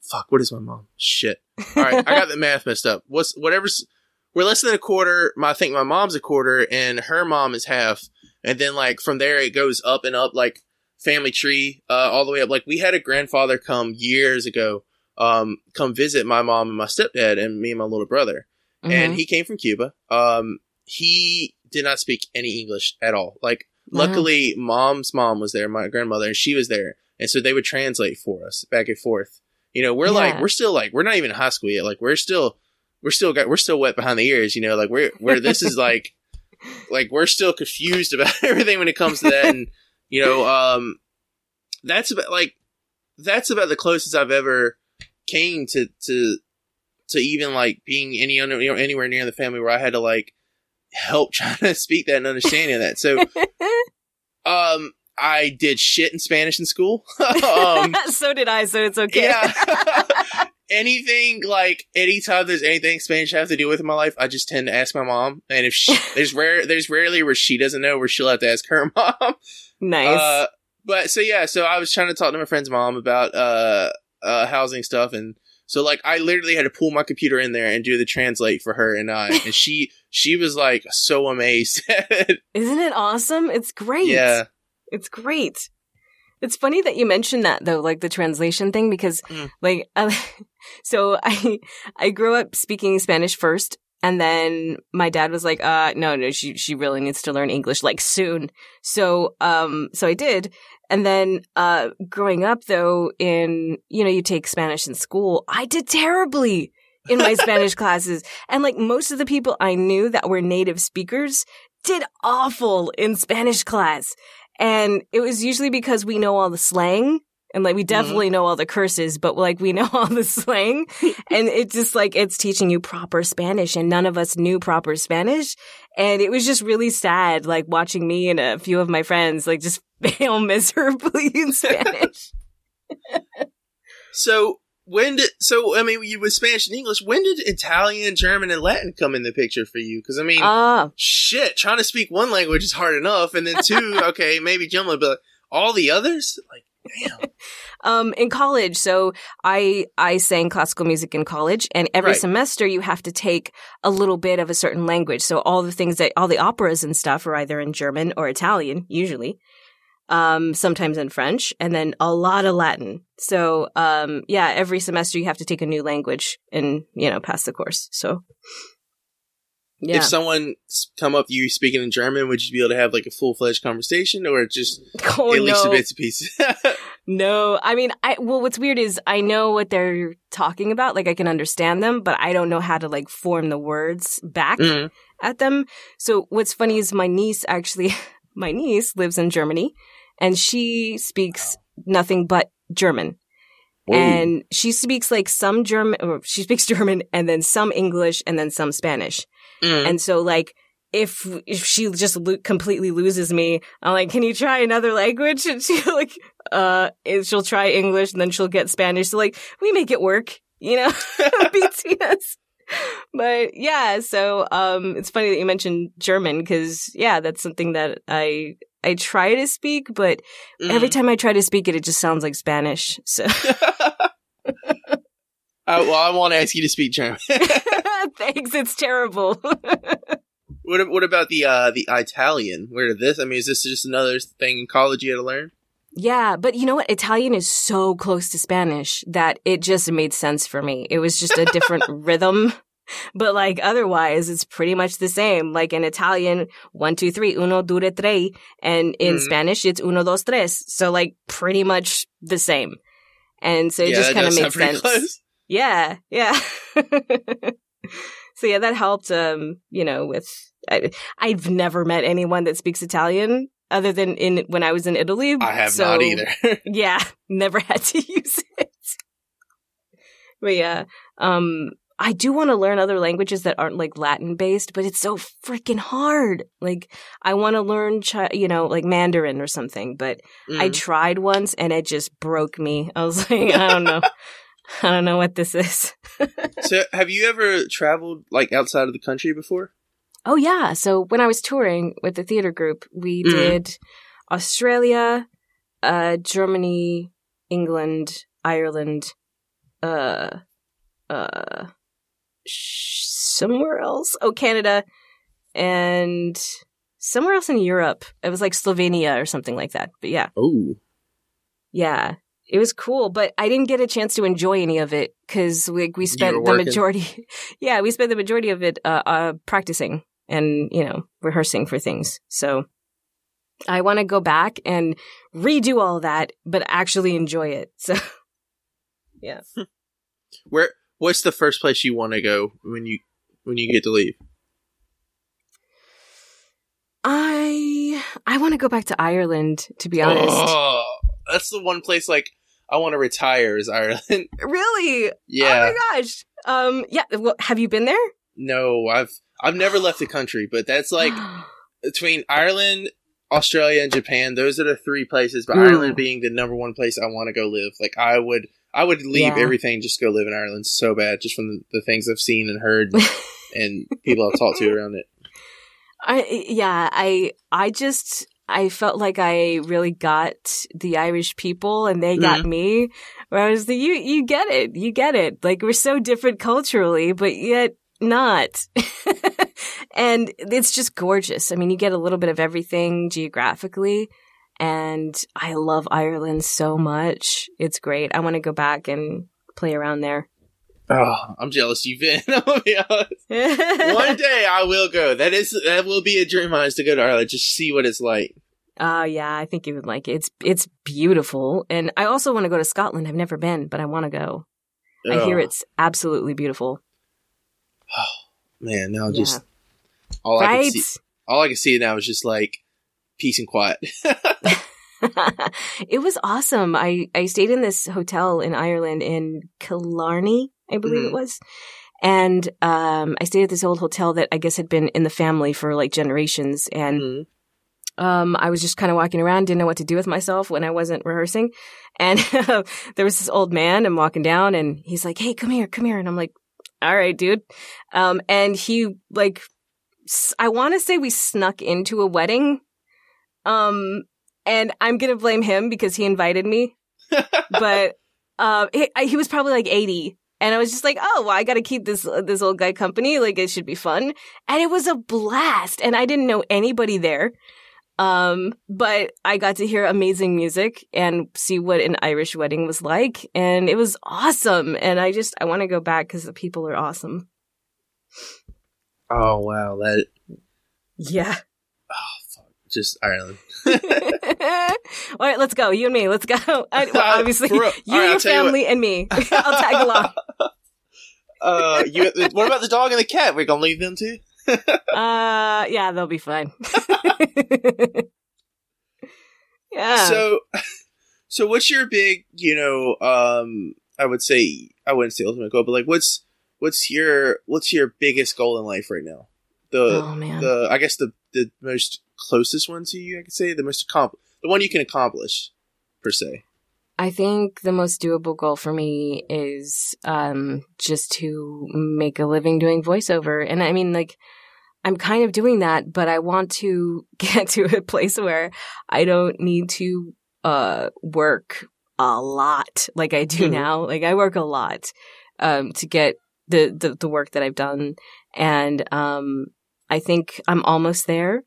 fuck. What is my mom? Shit. All right, I got the math messed up. What's whatever's we're less than a quarter. My, I think my mom's a quarter, and her mom is half. And then like from there it goes up and up like family tree, uh, all the way up. Like we had a grandfather come years ago, um, come visit my mom and my stepdad and me and my little brother. Mhm. And he came from Cuba. Um, he did not speak any English at all. Like Wow. luckily mom's mom was there, my grandmother, and she was there. And so they would translate for us back and forth. You know, we're like, we're still like, we're not even in high school yet. Like we're still, we're still got, we're still wet behind the ears. You know, like we're, we're, this is <laughs> like, like we're still confused about <laughs> everything when it comes to that. And, you know, um, that's about like, that's about the closest I've ever came to, to, to even like being any, you know, anywhere near the family where I had to like help <laughs> trying to speak that and understanding that. So, um, I did shit in Spanish in school. um, so did I, so it's okay. yeah. Anything like anytime there's anything Spanish I have to do with in my life, I just tend to ask my mom. And if she, <laughs> there's rare, there's rarely where she doesn't know, where she'll have to ask her <laughs> mom. nice. Uh, but so yeah, so I was trying to talk to my friend's mom about uh uh, housing stuff, and so like I literally had to pull my computer in there and do the translate for her and I, and she <laughs> she was like so amazed. Isn't it awesome? It's great. yeah, It's great. It's funny that you mentioned that though, like the translation thing, because Mm. like, uh, <laughs> so I, I grew up speaking Spanish first. And then my dad was like, uh, no, no, she, she really needs to learn English like soon. So, um, so I did. And then, uh, growing up though in, you know, you take Spanish in school, I did terribly in my <laughs> Spanish classes. And like most of the people I knew that were native speakers did awful in Spanish class. And it was usually because we know all the slang and like we mm-hmm. definitely know all the curses, but like we know <laughs> all the slang <laughs> and it's just like it's teaching you proper Spanish and none of us knew proper Spanish. And it was just really sad, like watching me and a few of my friends like just <laughs> fail miserably in Spanish. So when did so I mean you with Spanish and English? When did Italian, German, and Latin come in the picture for you? Because I mean, Ah, shit, trying to speak one language is hard enough, and then two, <laughs> okay, maybe German, but all the others, like, damn. <laughs> um, in college, so I I sang classical music in college, and every Right. semester you have to take a little bit of a certain language. So all the things that all the operas and stuff are either in German or Italian, usually. Um, sometimes in French, and then a lot of Latin. So, um, yeah, every semester you have to take a new language and you know pass the course. So, yeah. If someone come up to you speaking in German, would you be able to have like a full fledged conversation, or just <laughs> oh, at least a bits and pieces? <laughs> No, I mean, I well, what's weird is I know what they're talking about, like I can understand them, but I don't know how to like form the words back Mhm. at them. So what's funny is my niece actually, <laughs> my niece lives in Germany, and she speaks nothing but German, and she speaks like some German, or she speaks <laughs> German, and then some English, and then some Spanish. Mm. And so like if if she just lo- completely loses me, I'm like, "Can you try another language?" <laughs> And she like uh she'll try English and then she'll get Spanish. So like we make it work, you know, <laughs> between us. But yeah, so um it's funny that you mentioned German cuz yeah, that's something that I I try to speak, but every Mhm. time I try to speak it it just sounds like Spanish. So <laughs> Uh, well, I want to ask you to speak German. <laughs> thanks, it's terrible. <laughs> what What about the uh the Italian? Where did this? I mean, is this just another thing in college you had to learn? Yeah, but you know what? Italian is so close to Spanish that it just made sense for me. It was just a different <laughs> rhythm. But like otherwise, it's pretty much the same. Like in Italian, one, two, three, uno, due, tre. And in Mhm. Spanish, it's uno, dos, tres. So like pretty much the same. And so it yeah, just kind of makes sense. close. Yeah, yeah. <laughs> so yeah, that helped. Um, you know, with I, I've never met anyone that speaks Italian other than in when I was in Italy. I have so- not either. <laughs> yeah, <laughs> never had to <laughs> use it. But yeah, um, I do want to learn other languages that aren't like Latin based, but it's so freaking hard. Like, I want to learn, chi- you know, like Mandarin or something, but I Mm. tried once and it just broke me. I was like, I don't know. I don't know what this is. so, have you ever traveled like outside of the country before? Oh yeah. So when I was touring with the theater group, we Mhm. did Australia, uh, Germany, England, Ireland, uh, uh, sh- somewhere else. Oh, Canada, and somewhere else in Europe. It was like Slovenia or something like that. But yeah, Oh, yeah. It was cool, but I didn't get a chance to enjoy any of it because like we spent the majority. <laughs> yeah, we spent the majority of it uh, uh, practicing and you know rehearsing for things. So I want to go back and redo all that, but actually enjoy it. So <laughs> yeah, <laughs> where? What's the first place you want to go when you when you get to leave? I I want to go back to Ireland. To be honest, Oh, that's the one place like I want to retire is Ireland. <laughs> really? yeah. Oh my gosh. Um. Yeah. Well, have you been there? no, I've I've never left the country, but that's like <gasps> between Ireland, Australia, and Japan. Those are the three places. But. Ireland being the number one place I want to go live. Like I would, I would leave Yeah. everything just go live in Ireland so bad, just from the, the things I've seen and heard <laughs> and people I've talked to around it. I yeah, I I just I felt like I really got the Irish people and they got mm-hmm. me. Whereas the, you, you get it. You get it. Like we're so different culturally, but yet not. <laughs> and it's just gorgeous. I mean, you get a little bit of everything geographically. And I love Ireland so much. It's great. I want to go back and play around there. Oh, I'm jealous you've been. <laughs> I'll be honest. <laughs> One day I will go. That is that will be a dream of mine to go to Ireland, just see what it's like. Oh yeah, I think you would like it. It's it's beautiful, and I also want to go to Scotland. I've never been, but I want to go. I hear Oh, it's absolutely beautiful. Oh <sighs> man. Now Yeah. just all I right? can see, all I can see now is just like peace and quiet. <laughs> it was awesome. I I stayed in this hotel in Ireland in Killarney, I believe Mhm. it was. And um I stayed at this old hotel that I guess had been in the family for like generations and Mhm. um, I was just kind of walking around, didn't know what to do with myself when I wasn't rehearsing. And <laughs> there was this old man, I'm walking down and he's like, Hey, come here, come here. And I'm like, all right, dude. Um, and he like, I want to say we snuck into a wedding. Um, and I'm going to blame him because he invited me, <laughs> but, um, he, I- he was probably like 80. And I was just like, oh, well, I got to keep this this old guy company. Like, it should be fun. And it was a blast. And I didn't know anybody there. Um, but I got to hear amazing music and see what an Irish wedding was like. And it was awesome. And I just, I want to go back because the people are awesome. Oh wow, that Yeah. Oh fuck. Just Ireland. <laughs> <laughs> All right, let's go. You and me. Let's go. <laughs> I, well, obviously, For you, right, your I'll you family, and me. I'll tag along. Uh, you. What about the dog and the cat? We're gonna leave them too. Uh, yeah, they'll be fine. yeah. So, so what's your big, you know, um, I would say, I wouldn't say ultimate goal, but like, what's, what's your, what's your biggest goal in life right now? The, oh man. the, I guess the, the most closest one to you, I could say, the most accompli- the one you can accomplish, per se. I think the most doable goal for me is um, just to make a living doing voiceover. And I mean, like, I'm kind of doing that, but I want to <laughs> get to a place where I don't need to uh, work a lot like I do Mhm. now. Like, I work a lot um, to get the, the, the work that I've done. And um, I think I'm almost there.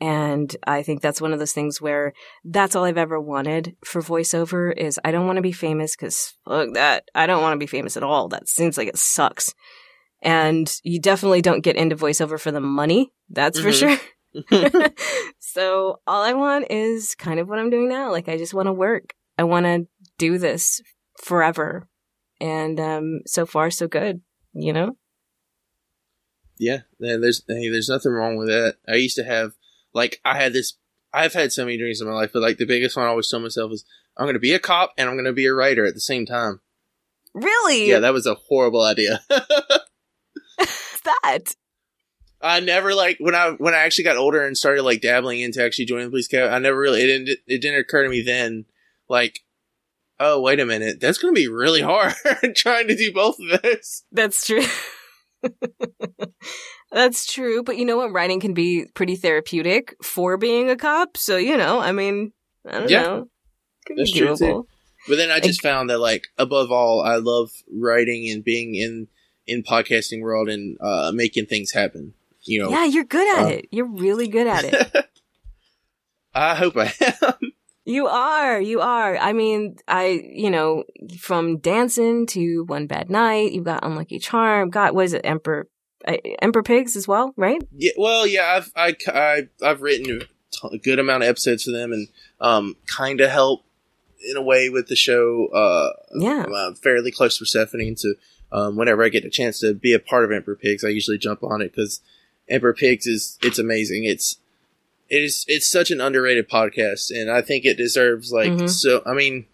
And I think that's one of those things where that's all I've ever wanted for voiceover is I don't want to be famous because look that I don't want to be famous at all. That seems like it sucks. And you definitely don't get into voiceover for the money. That's for Mhm. sure. <laughs> <laughs> so all I want is kind of what I'm doing now. Like I just want to work. I want to do this forever. And um so far so good, you know? Yeah, there's hey, there's nothing wrong with that. I used to have like I had this I've had so many dreams in my life, but like the biggest one I always told myself is I'm gonna be a cop and I'm gonna be a writer at the same time. Really? Yeah, that was a horrible idea. <laughs> <laughs> that. I never like when I when I actually got older and started like dabbling into actually joining the police. I never really it didn't it didn't occur to me then like oh wait a minute that's gonna be really hard <laughs> trying to do both of this. That's true. That's true, but you know what? Writing can be pretty therapeutic for being a cop. So you know, I mean, I don't Yeah. know. Could That's be true, too. doable. But then I just found that like above all, I love writing and being in in podcasting world and uh making things happen. You know, Yeah, you're good at Uh, it. You're really good at it. <laughs> I hope I am. You are. You are. I mean, I, you know, from dancing to One Bad Night, you've got Unlucky Charm, got, what is it, Emperor, uh, Emperor Pigs as well, right? yeah, well, yeah, I've I, I I've written a, good amount of episodes for them and um kind of help in a way with the show. Uh, Yeah. I'm uh, fairly close to Persephone, and so um, whenever I get a chance to be a part of Emperor Pigs, I usually jump on it because Emperor Pigs is it's amazing. It's it is it's such an underrated podcast, and I think it deserves like Mhm. so. I mean,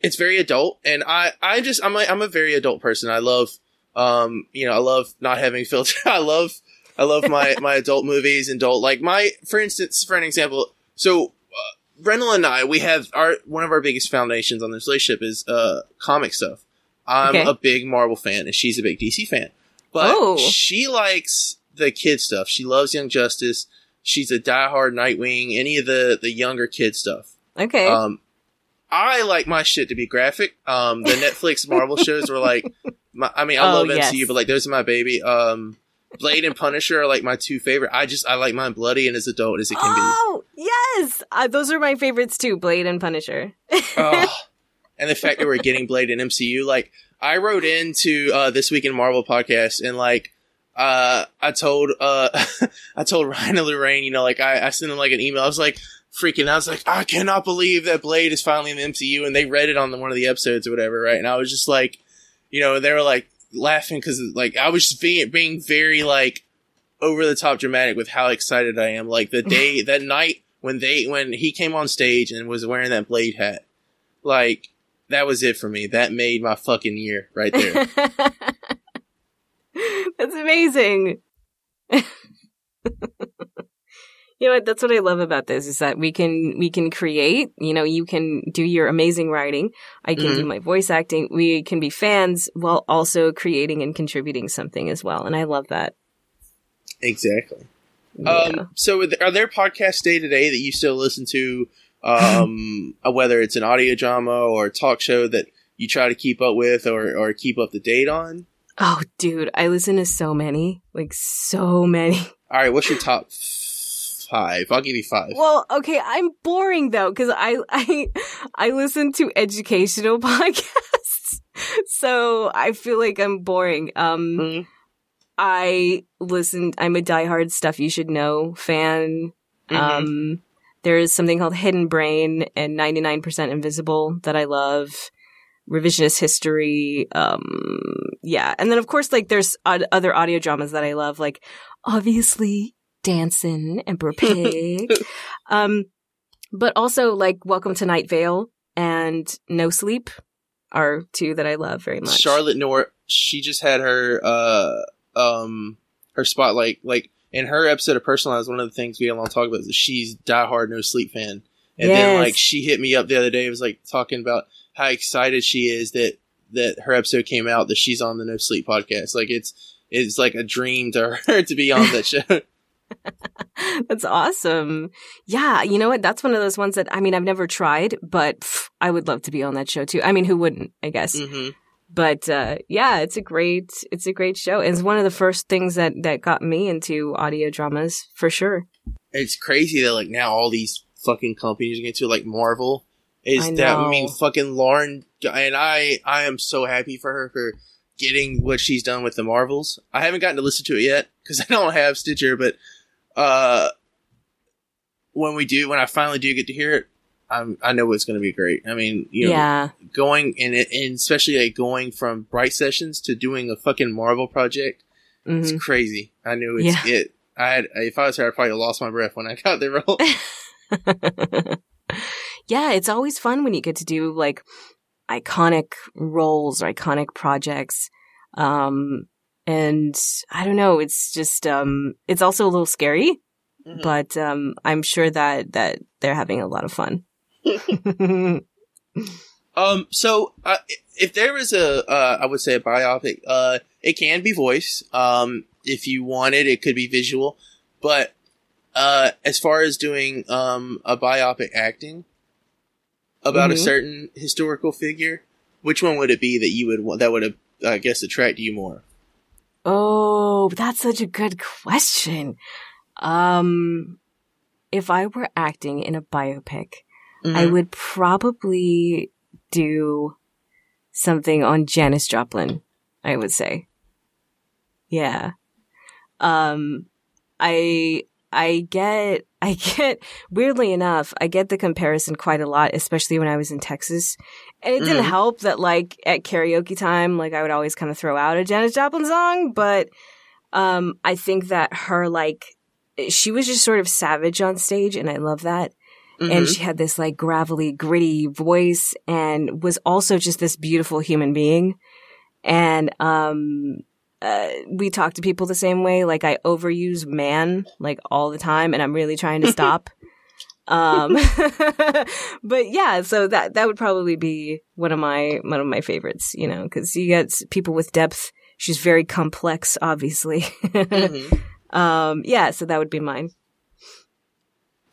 it's very adult, and I I just I'm a, I'm a very adult person. I love um you know I love not having <laughs> filter. I love I love my <laughs> my adult movies and adult like my for instance for an example. So uh, and I we have our one of our biggest foundations on this relationship is uh comic stuff. I'm Okay. a big Marvel fan, and she's a big DC fan. But Oh. she likes the kid stuff. She loves Young Justice. She's a diehard Nightwing. Any of the the younger kid stuff. Okay. Um, I like my shit to be graphic. Um, the Netflix <laughs> Marvel shows were like, my, I mean, I Oh, love MCU, yes. but like those are my baby. Um, Blade and Punisher are like my two favorite. I just I like mine bloody and as adult as it can be. oh yes, uh, those are my favorites too. Blade and Punisher. Oh. <laughs> And the fact that we're getting Blade in MCU, like I wrote into uh, this week in Marvel podcast and like uh, I told uh, <laughs> I told Ryan and Lorraine, you know, like I, I sent them like an email. I was like freaking. I was like, I cannot believe that Blade is finally in the MCU, and they read it on the, one of the episodes or whatever, right? And I was just like, you know, they were like laughing because like I was just being being very like over the top dramatic with how excited I am. Like the <laughs> day that night when they when he came on stage and was wearing that Blade hat, like that was it for me. That made my fucking year right there. <laughs> <laughs> That's amazing. <laughs> you know what? That's what I love about this is that we can we can create. You know, you can do your amazing writing. I can do my voice acting. We can be fans while also creating and contributing something as well. And I love that. exactly. Yeah. Um, so are there podcasts day to day that you still listen to? Um, <laughs> uh, whether it's an audio drama or a talk show that you try to keep up with or, or keep up to date on? Oh, dude, I listen to so many, like so many. <laughs> All right, what's your top five? I'll give you five. Well, okay, I'm boring though because I I I listen to educational <laughs> podcasts, so I feel like I'm boring. Um, Mhm. I listen. I'm a diehard stuff you should know fan. Mhm. Um, there is something called Hidden Brain and 99% Invisible that I love. Revisionist history. Um, yeah, and then of course, like there's od- other audio dramas that I love, like obviously Dancing, Emperor <laughs> Pig. um, but also like Welcome to Night Vale and No Sleep are two that I love very much. Charlotte Nor, she just had her uh um her spotlight like in her episode of Personalized. One of the things we all talk about is that she's diehard no sleep fan, and then like she hit me up the other day. Was like talking about how excited she is that that her episode came out that she's on the No Sleep podcast. Like it's it's like a dream to <laughs> her to be on that show. <laughs> <laughs> That's awesome. Yeah, you know what? That's one of those ones that I mean I've never tried, but pff, I would love to be on that show too. I mean, who wouldn't? I guess. hmm But uh, yeah, it's a great it's a great show. It's one of the first things that that got me into audio dramas for sure. It's crazy that like now all these fucking companies are getting to like Marvel is I that I mean fucking Lauren and I I am so happy for her for getting what she's done with the Marvels. I haven't gotten to listen to it yet because <laughs> I don't have Stitcher, but uh when we do when I finally do get to hear it, I'm I know it's going to be great. I mean, you know, yeah, going and it and especially like going from Bright Sessions to doing a fucking Marvel project, Mhm. it's crazy. I knew it's Yeah. it. I had if I was her, I probably lost my breath when I got the role. <laughs> <laughs> yeah, it's always fun when you get to do like iconic roles or iconic projects. Um, and I don't know, it's just, um, it's also a little scary, Mhm. but, um, I'm sure that, that they're having a lot of fun. <laughs> Um, so uh, if there is a, uh, I would say a biopic, uh, it can be voice. Um, if you want it, it could be visual. But uh, as far as doing um a biopic acting about a Mhm. certain historical figure, which one would it be that you would want that would, uh, I guess, attract you more? oh, that's such a good question. Um, if I were acting in a biopic, I Mhm. would probably do something on Janis Joplin, I would say. Yeah. Um I I get <laughs> I get weirdly enough, I get the comparison quite a lot, especially when I was in Texas. And it didn't Mhm. help that like at karaoke time, like I would always kind of throw out a Janis Joplin song, but um I think that her like she was just sort of savage on stage and I love that and Mhm. she had this like gravelly, gritty voice and was also just this beautiful human being. And, um, uh, we talk to people the same way. Like I overuse man like all the time and I'm really trying to <laughs> stop. um, <laughs> but yeah, so that, that would probably be one of my, one of my favorites, you know, cause you get people with depth. She's very complex, obviously. Mhm. <laughs> um, yeah, so that would be mine.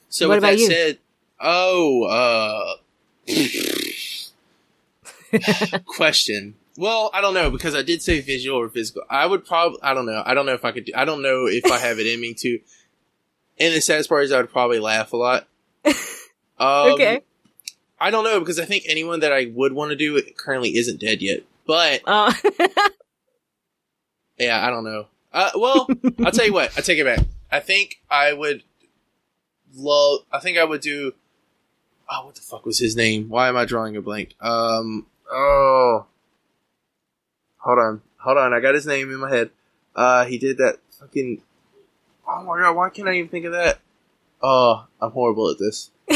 So What with about that you? said, oh, uh, question. Well, I don't know because I did say visual or physical. I would probably, I don't know. I don't know if I could do, I don't know if I have it in me to. And the saddest part is I would probably laugh a lot. <laughs> Um, okay. I don't know because I think anyone that I would want to do it currently isn't dead yet. But Uh, <laughs> yeah, I don't know. Uh, well, I'll tell you what. I take it back. I think I would love. I think I would do. Oh, what the fuck was his name? Why am I drawing a blank? Um. Oh. Hold on. Hold on. I got his name in my head. Uh, he did that fucking. Oh my god! Why can't I even think of that? Oh, I'm horrible at this. <laughs>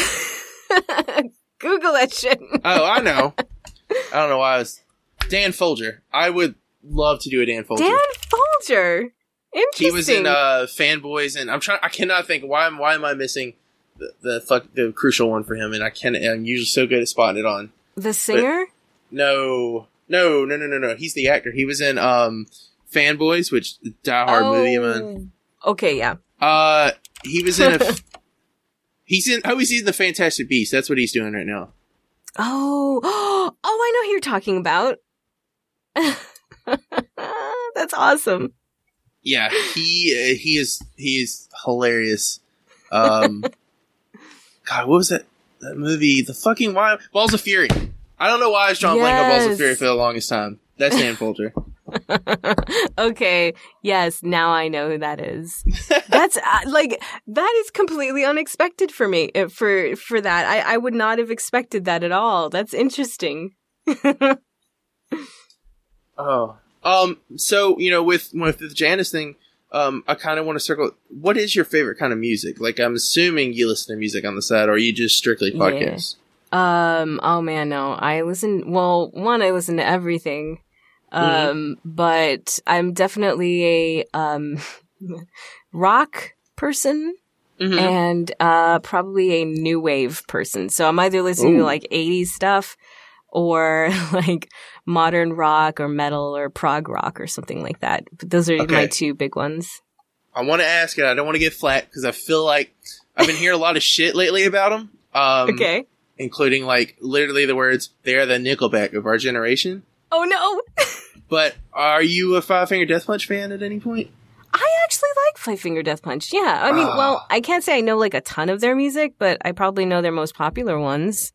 Google that shit. Oh, I know. <laughs> I don't know why I was. Dan Fogler. I would love to do a Dan Fogler. Dan Fogler. Interesting. he was in uh fanboys and i'm trying i cannot think why am why am i missing the, the fuck the crucial one for him and i can't. i'm usually so good at spotting it on the singer. no no no no no no. He's the actor. He was in um fanboys which die hard movie man Oh, Okay, yeah. uh he was in a <laughs> he's in oh he's in the fantastic beast that's what he's doing right now. Oh, <gasps> oh, I know who you're talking about. <laughs> That's awesome. yeah he uh, he is he is hilarious. Um <laughs> god what was that that movie? The fucking wild balls of fury i don't know why i was drawing blank on balls of fury for the longest time that's Dan Fogler <laughs> <laughs> okay, yes, now I know who that is. That's uh, like that is completely unexpected for me. uh, For for that, I I would not have expected that at all. That's interesting. <laughs> oh um so you know with with the janice thing um i kind of want to circle what is your favorite kind of music like i'm assuming you listen to music on the side or are you just strictly Yeah. Um. Oh man, no. I listen. Well, one, I listen to everything. Um. But I'm definitely a um <laughs> rock person Mhm. and uh probably a new wave person. So I'm either listening to like 80s stuff or <laughs> like modern rock or metal or prog rock or something like that. But those are Okay. my two big ones. i want to ask it i don't want to get flat because i feel like i've been hearing a lot of shit lately about them um <laughs> okay. Including like literally the words they're the nickelback of our generation Oh no. <laughs> but are you a five finger death punch fan at any point I actually like Five Finger Death Punch. Yeah. I mean, Ah. well, I can't say I know like a ton of their music, but I probably know their most popular ones.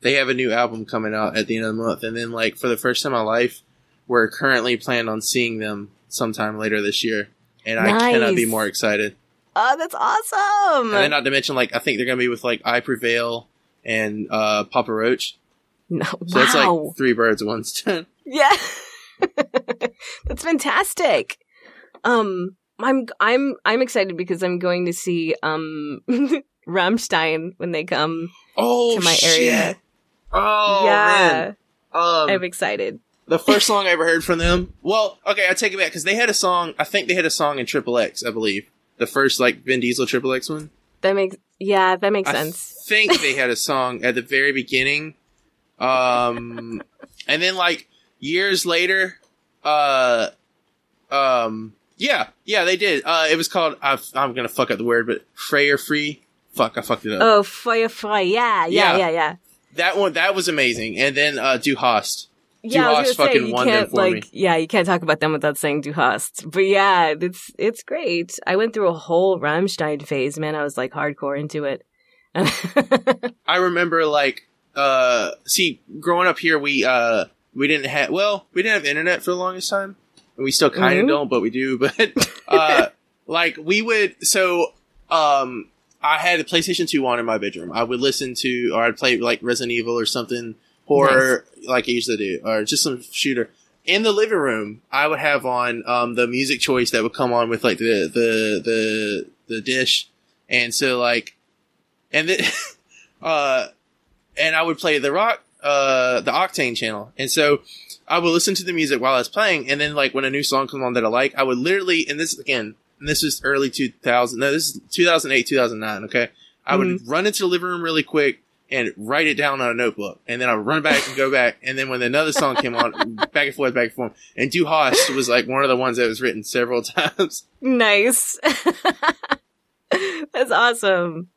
they have a new album coming out at the end of the month and then like for the first time in my life we're currently planning on seeing them sometime later this year and i cannot be more excited Oh, that's awesome. and then not to mention like i think they're gonna be with like i prevail and uh papa roach no, so it's wow. like three birds one stone <laughs> Yeah. <laughs> That's fantastic. Um I'm I'm I'm excited because I'm going to see um <laughs> Rammstein when they come oh to my shit. area. oh yeah. um I'm excited. the first song i ever heard from them well okay i take it back because they had a song i think they had a song in triple x i believe the first like vin diesel triple x one That makes yeah, that makes I sense. I think they had a song at the very beginning. Um, and then like years later, uh, um, yeah, yeah, they did. Uh, it was called, i I'm gonna fuck up the word, but Freyer Free. Fuck, I fucked it up. Oh, fire Free. Yeah, yeah, Yeah. yeah, yeah. That one, that was amazing. And then, uh, Du Hast. Yeah, I Du was gonna say you won them can't for like me. yeah, you can't talk about them without saying Du Hast. But yeah, it's it's great. I went through a whole Rammstein phase, man. I was like hardcore into it. <laughs> I remember like, uh, see, growing up here, we, uh, we didn't have, well, we didn't have internet for the longest time. And we still kind of Mhm. don't, but we do. <laughs> But, uh, like we would, so, um, I had a PlayStation 2 on in my bedroom. I would listen to, or I'd play like Resident Evil or something, horror, like I usually do, or just some shooter. In the living room, I would have on, um, the music choice that would come on with like the, the, the, the dish. And so like, and then, <laughs> uh, and I would play the rock, uh, the Octane channel. And so I would listen to the music while I was playing. And then like when a new song comes on that I like, I would literally, and this again, and this is early 2000, no, this is 2008, 2009. Okay. I would run into the living room really quick and write it down on a notebook. And then I run back and go back. And then when another song came on, <laughs> back and forth, back and forth. And Du Hast was like one of the ones that was written several <laughs> times. nice. <laughs> That's awesome.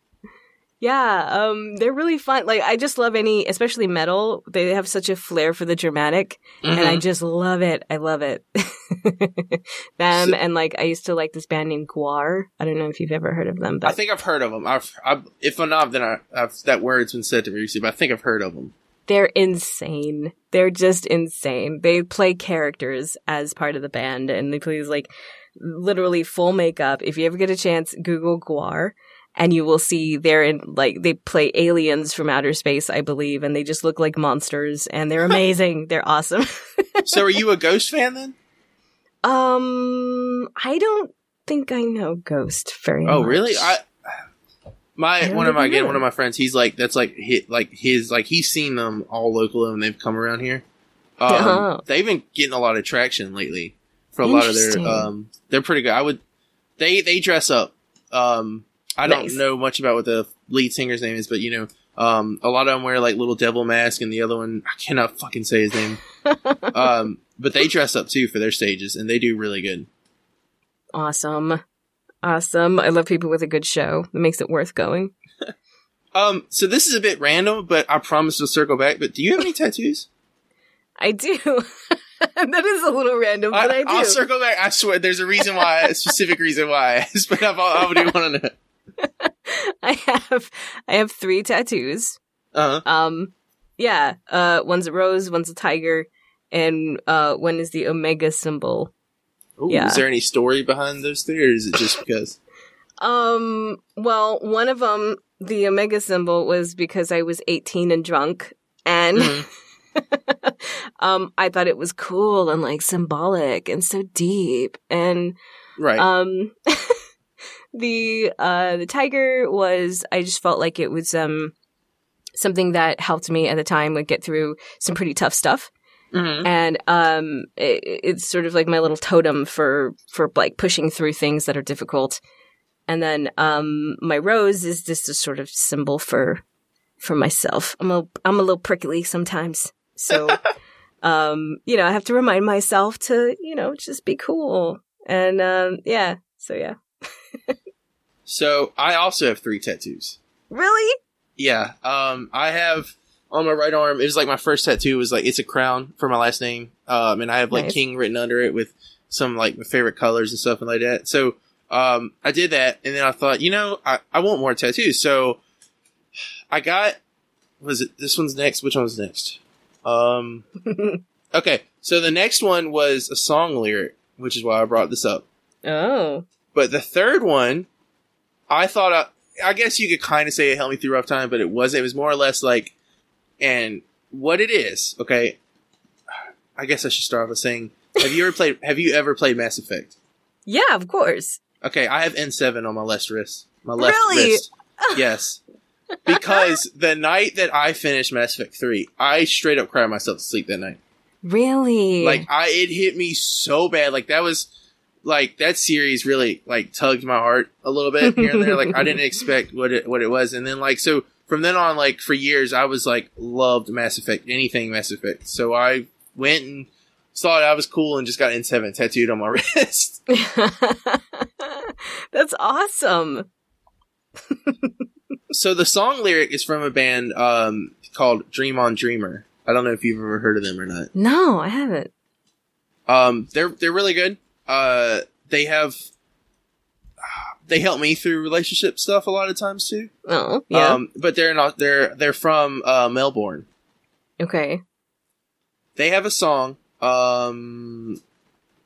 Yeah, um, they're really fun. Like, I just love any, especially metal. They have such a flair for the dramatic, and I Mhm. just love it. I love it. <laughs> them So- and like I used to like this band named Gwar. I don't know if you've ever heard of them, but I think I've heard of them. I've, I've if I'm not, then I, I've, that word's been said to me recently. But I think I've heard of them. they're insane. They're just insane. They play characters as part of the band, and they play these like literally full makeup. If you ever get a chance, Google Gwar. And you will see they're in like they play aliens from outer space, I believe, and they just look like monsters, and they're amazing. they're awesome. <laughs> So, are you a Ghost fan then? Um, I don't think I know Ghost very much. Oh, really? I my I one of my again one of my friends. He's like that's like hit like his like he's seen them all local when they've come around here. Um, Oh. They've been getting a lot of traction lately for a lot of their. Um, they're pretty good. I would they they dress up. Um, I Nice. don't know much about what the lead singer's name is, but you know, um, a lot of them wear like little devil mask, and the other one I cannot fucking say his name. <laughs> um, but they dress up too for their stages, and they do really good. awesome, awesome. I love people with a good show. It makes it worth going. <laughs> Um, so this is a bit random, but I promise to circle back. But do you have any <laughs> tattoos? I do. that is a little random, but I, do. will circle back. I swear, there's a reason why, a specific reason why but I, I do want to know. <laughs> I have I have three tattoos. Uh, Um, yeah. Uh, one's a rose, one's a tiger, and uh, one is the omega symbol. ooh, Yeah. Is there any story behind those three, or is it just because? Um, well, one of them, the omega symbol, was because I was 18 and drunk, and Mhm. <laughs> um, I thought it was cool and like symbolic and so deep. And Right. um, <laughs> the uh the tiger was I just felt like it was um something that helped me at the time like get through some pretty tough stuff. Mhm. and um it, it's sort of like my little totem for for like pushing through things that are difficult. And then um my rose is just a sort of symbol for for myself. I'm a i'm a little prickly sometimes. So <laughs> um you know i have to remind myself to you know just be cool. And um yeah. So yeah <laughs> So I also have three tattoos. really Yeah. Um, I have on my right arm. It was like my first tattoo was like it's a crown for my last name. Um, and I have like Nice. King written under it with some like my favorite colors and stuff and like that. So um, I did that, and then I thought, you know, I I want more tattoos. So I got was it this one's next? Which one's next? Um. <laughs> Okay, so the next one was a song lyric, which is why I brought this up. oh But the third one, I thought, I, I guess you could kind of say it helped me through rough time, but it wasn't. It was more or less like, and what it is, okay. I guess I should start off with saying, have you ever played? Have you ever played Mass Effect? yeah of course Okay, I have N7 on my left wrist. My left Really? wrist. <laughs> Yes. Because the night that I finished Mass Effect 3, I straight up cried myself to sleep that night. really Like I it hit me so bad. Like that was like that series really like tugged my heart a little bit here and there. Like I didn't <laughs> expect what it what it was. And then like so from then on, like for years I was like loved Mass Effect, anything Mass Effect. So I went and saw it I was cool and just got N seven tattooed on my <laughs> wrist. <laughs> that's awesome so the song lyric is from a band um called Dream on Dreamer. I don't know if you've ever heard of them or not. no i haven't Um, they're they're really good. Uh, they have they help me through relationship stuff a lot of times too. oh yeah Um, but they're not. They're they're from uh, Melbourne. okay They have a song. Um,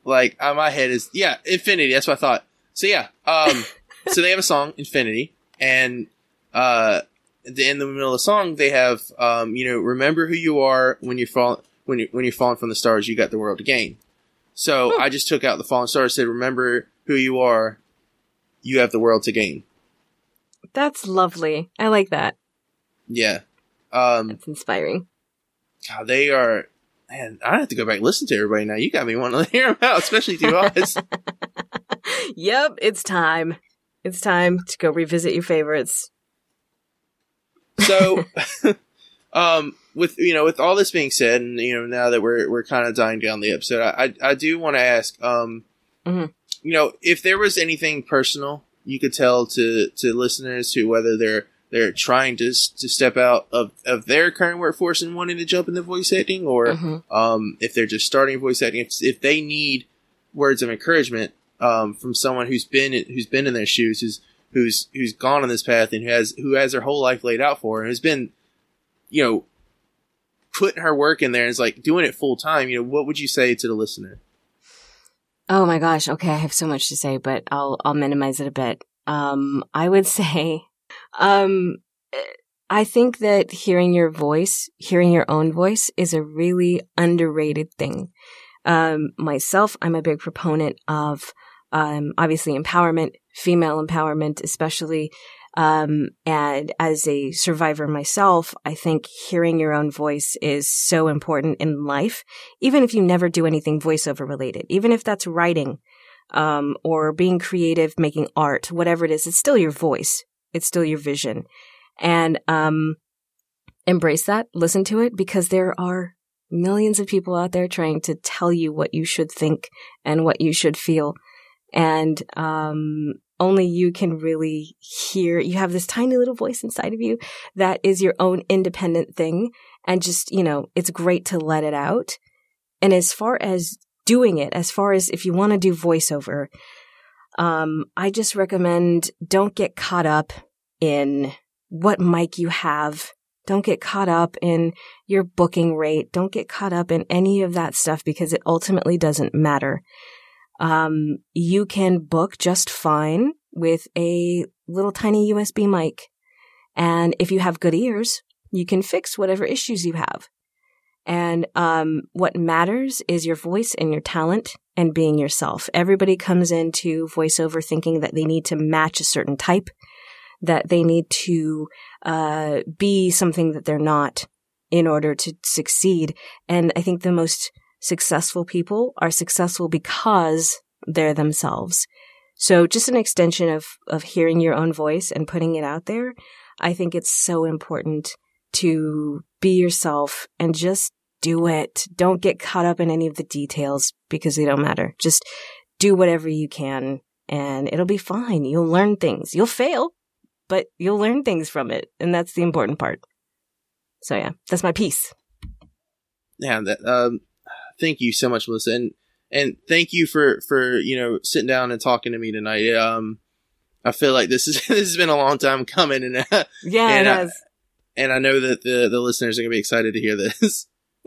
like uh, my head is yeah, Infinity. That's what I thought. So yeah. Um, <laughs> so they have a song, Infinity, and uh, at the, in the middle of the song, they have um, you know, remember who you are when you fall when you when you're falling from the stars. You got the world to gain. So Hmm. I just took out the fallen star, Said, remember who you are. You have the world to gain. that's lovely i like that Yeah. Um, that's inspiring God, they are. Man, I have to go back and listen to everybody now. You got me wanting to <laughs> hear them out, especially through <laughs> us. yep it's time it's time to go revisit your favorites So, <laughs> um, with you know, with all this being said, and you know, now that we're we're kind of dying down the episode, I I, I do want to ask, um, Mhm. you know, if there was anything personal you could tell to to listeners who whether they're they're trying to to step out of, of their current workforce and wanting to jump into voice acting, or Mhm. um, if they're just starting voice acting, if, if they need words of encouragement um, from someone who's been who's been in their shoes, who's who's who's gone on this path and who has who has their whole life laid out for and has been, you know, putting her work in there and is like doing it full time. You know, what would you say to the listener? Oh my gosh. Okay, I have so much to say, but I'll I'll minimize it a bit. Um, I would <laughs> say, um, I think that hearing your voice, hearing your own voice, is a really underrated thing. Um, myself, I'm a big proponent of, um, obviously empowerment, female empowerment, especially. Um, and as a survivor myself, I think hearing your own voice is so important in life even if you never do anything voiceover related, even if that's writing, um, or being creative, making art, whatever it is, it's still your voice. It's still your vision. And, um, embrace that, listen to it, because there are millions of people out there trying to tell you what you should think and what you should feel. And, um, only you can really hear, you have this tiny little voice inside of you that is your own independent thing. And just, you know, it's great to let it out. And as far as doing it, as far as if you want to do voiceover, um, I just recommend don't get caught up in what mic you have. Don't get caught up in your booking rate. Don't get caught up in any of that stuff because it ultimately doesn't matter. Um, you can book just fine with a little tiny USB mic. And if you have good ears, you can fix whatever issues you have. And um, what matters is your voice and your talent and being yourself. Everybody comes into voiceover thinking that they need to match a certain type, that they need to uh, be something that they're not in order to succeed. And I think the most successful people are successful because they're themselves. So just an extension of, of hearing your own voice and putting it out there. I think it's so important to be yourself and just do it. Don't get caught up in any of the details because they don't matter. Just do whatever you can and it'll be fine. You'll learn things. You'll fail, but you'll learn things from it. And that's the important part. So yeah, that's my piece. Yeah, that, um, thank you so much, Melissa, and and thank you for for you know sitting down and talking to me tonight. Um, I feel like this is <laughs> this has been a long time coming, and uh, Yeah, And, it uh, has. and I know that the the listeners are gonna be excited to hear this. <laughs> <laughs>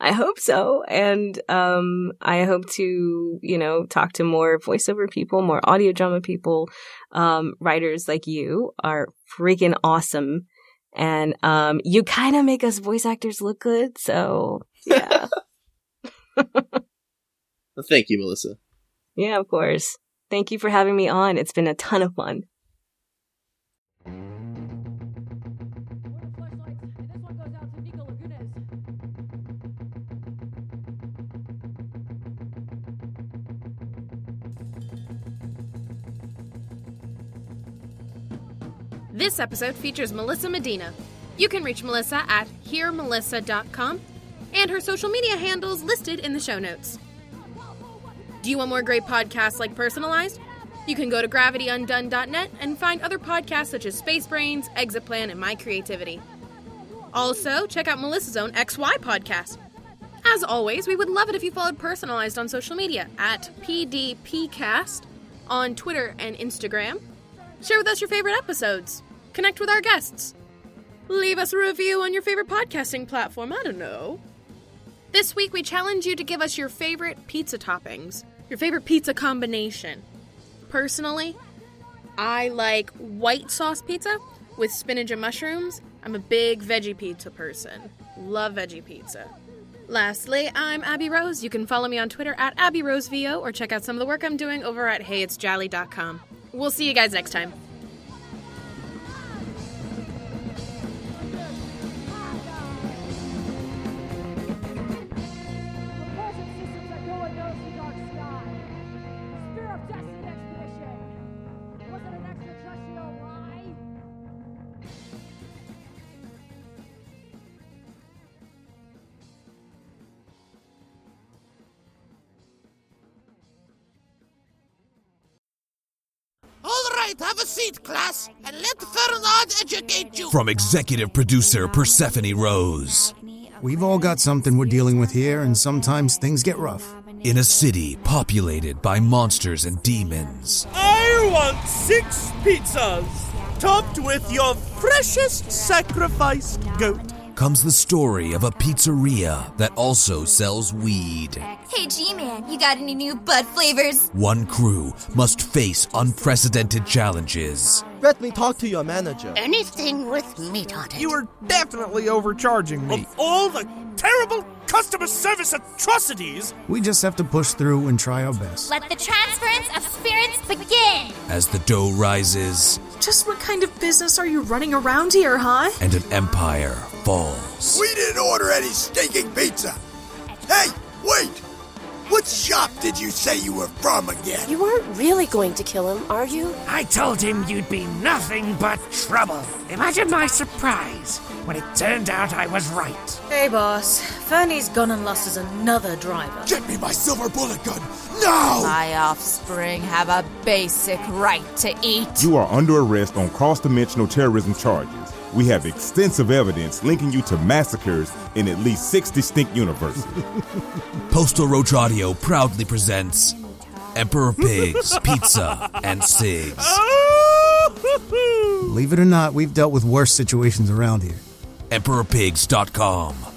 I hope so. And um I hope to, you know, talk to more voiceover people, more audio drama people. Um writers like you are freaking awesome. And um you kind of make us voice actors look good. So, yeah. Well, <laughs> thank you, Melissa. yeah, of course. Thank you for having me on. It's been a ton of fun. This episode features Melissa Medina. You can reach Melissa at hearmelissa.com and her social media handles listed in the show notes. Do you want more great podcasts like Personalized? You can go to gravityundone.net and find other podcasts such as Space Brains, Exit Plan, and My Creativity. Also, check out Melissa's own XY podcast. As always, we would love it if you followed Personalized on social media at PDPcast on Twitter and Instagram. Share with us your favorite episodes. Connect with our guests. Leave us a review on your favorite podcasting platform. I don't know. This week, we challenge you to give us your favorite pizza toppings, your favorite pizza combination. Personally, I like white sauce pizza with spinach and mushrooms. I'm a big veggie pizza person. Love veggie pizza. Lastly, I'm Abby Rose. You can follow me on Twitter at AbbyRoseVO or check out some of the work I'm doing over at HeyIt'sJolly.com. We'll see you guys next time. All right, have a seat, class, and let Fernand educate you. From executive producer Persephone Rose. We've all got something we're dealing with here, and sometimes things get rough. In a city populated by monsters and demons. I want six pizzas, topped with your freshest sacrificed goat. Comes the story of a pizzeria that also sells weed. Hey G-Man, you got any new bud flavors? One crew must face unprecedented challenges. Let me talk to your manager. Anything with meat on it. You are definitely overcharging me. Of all the terrible customer service atrocities, We just have to push through and try our best. Let the transference of spirits begin! As the dough rises Just what kind of business are you running around here, huh? and an empire falls. We didn't order any stinking pizza. Hey, wait! What shop did you say you were from again? You aren't really going to kill him, are you? I told him you'd be nothing but trouble. Imagine my surprise when it turned out I was right. Hey, boss. Fernie's gone and lost us another driver. Get me my silver bullet gun now! My offspring have a basic right to eat. You are under arrest on cross dimensional terrorism charges. We have extensive evidence linking you to massacres in at least six distinct universes. <laughs> Postal Roach Audio proudly presents Emperor Pigs, Pizza, and Cigs. Believe it or not, we've dealt with worse situations around here. EmperorPigs.com.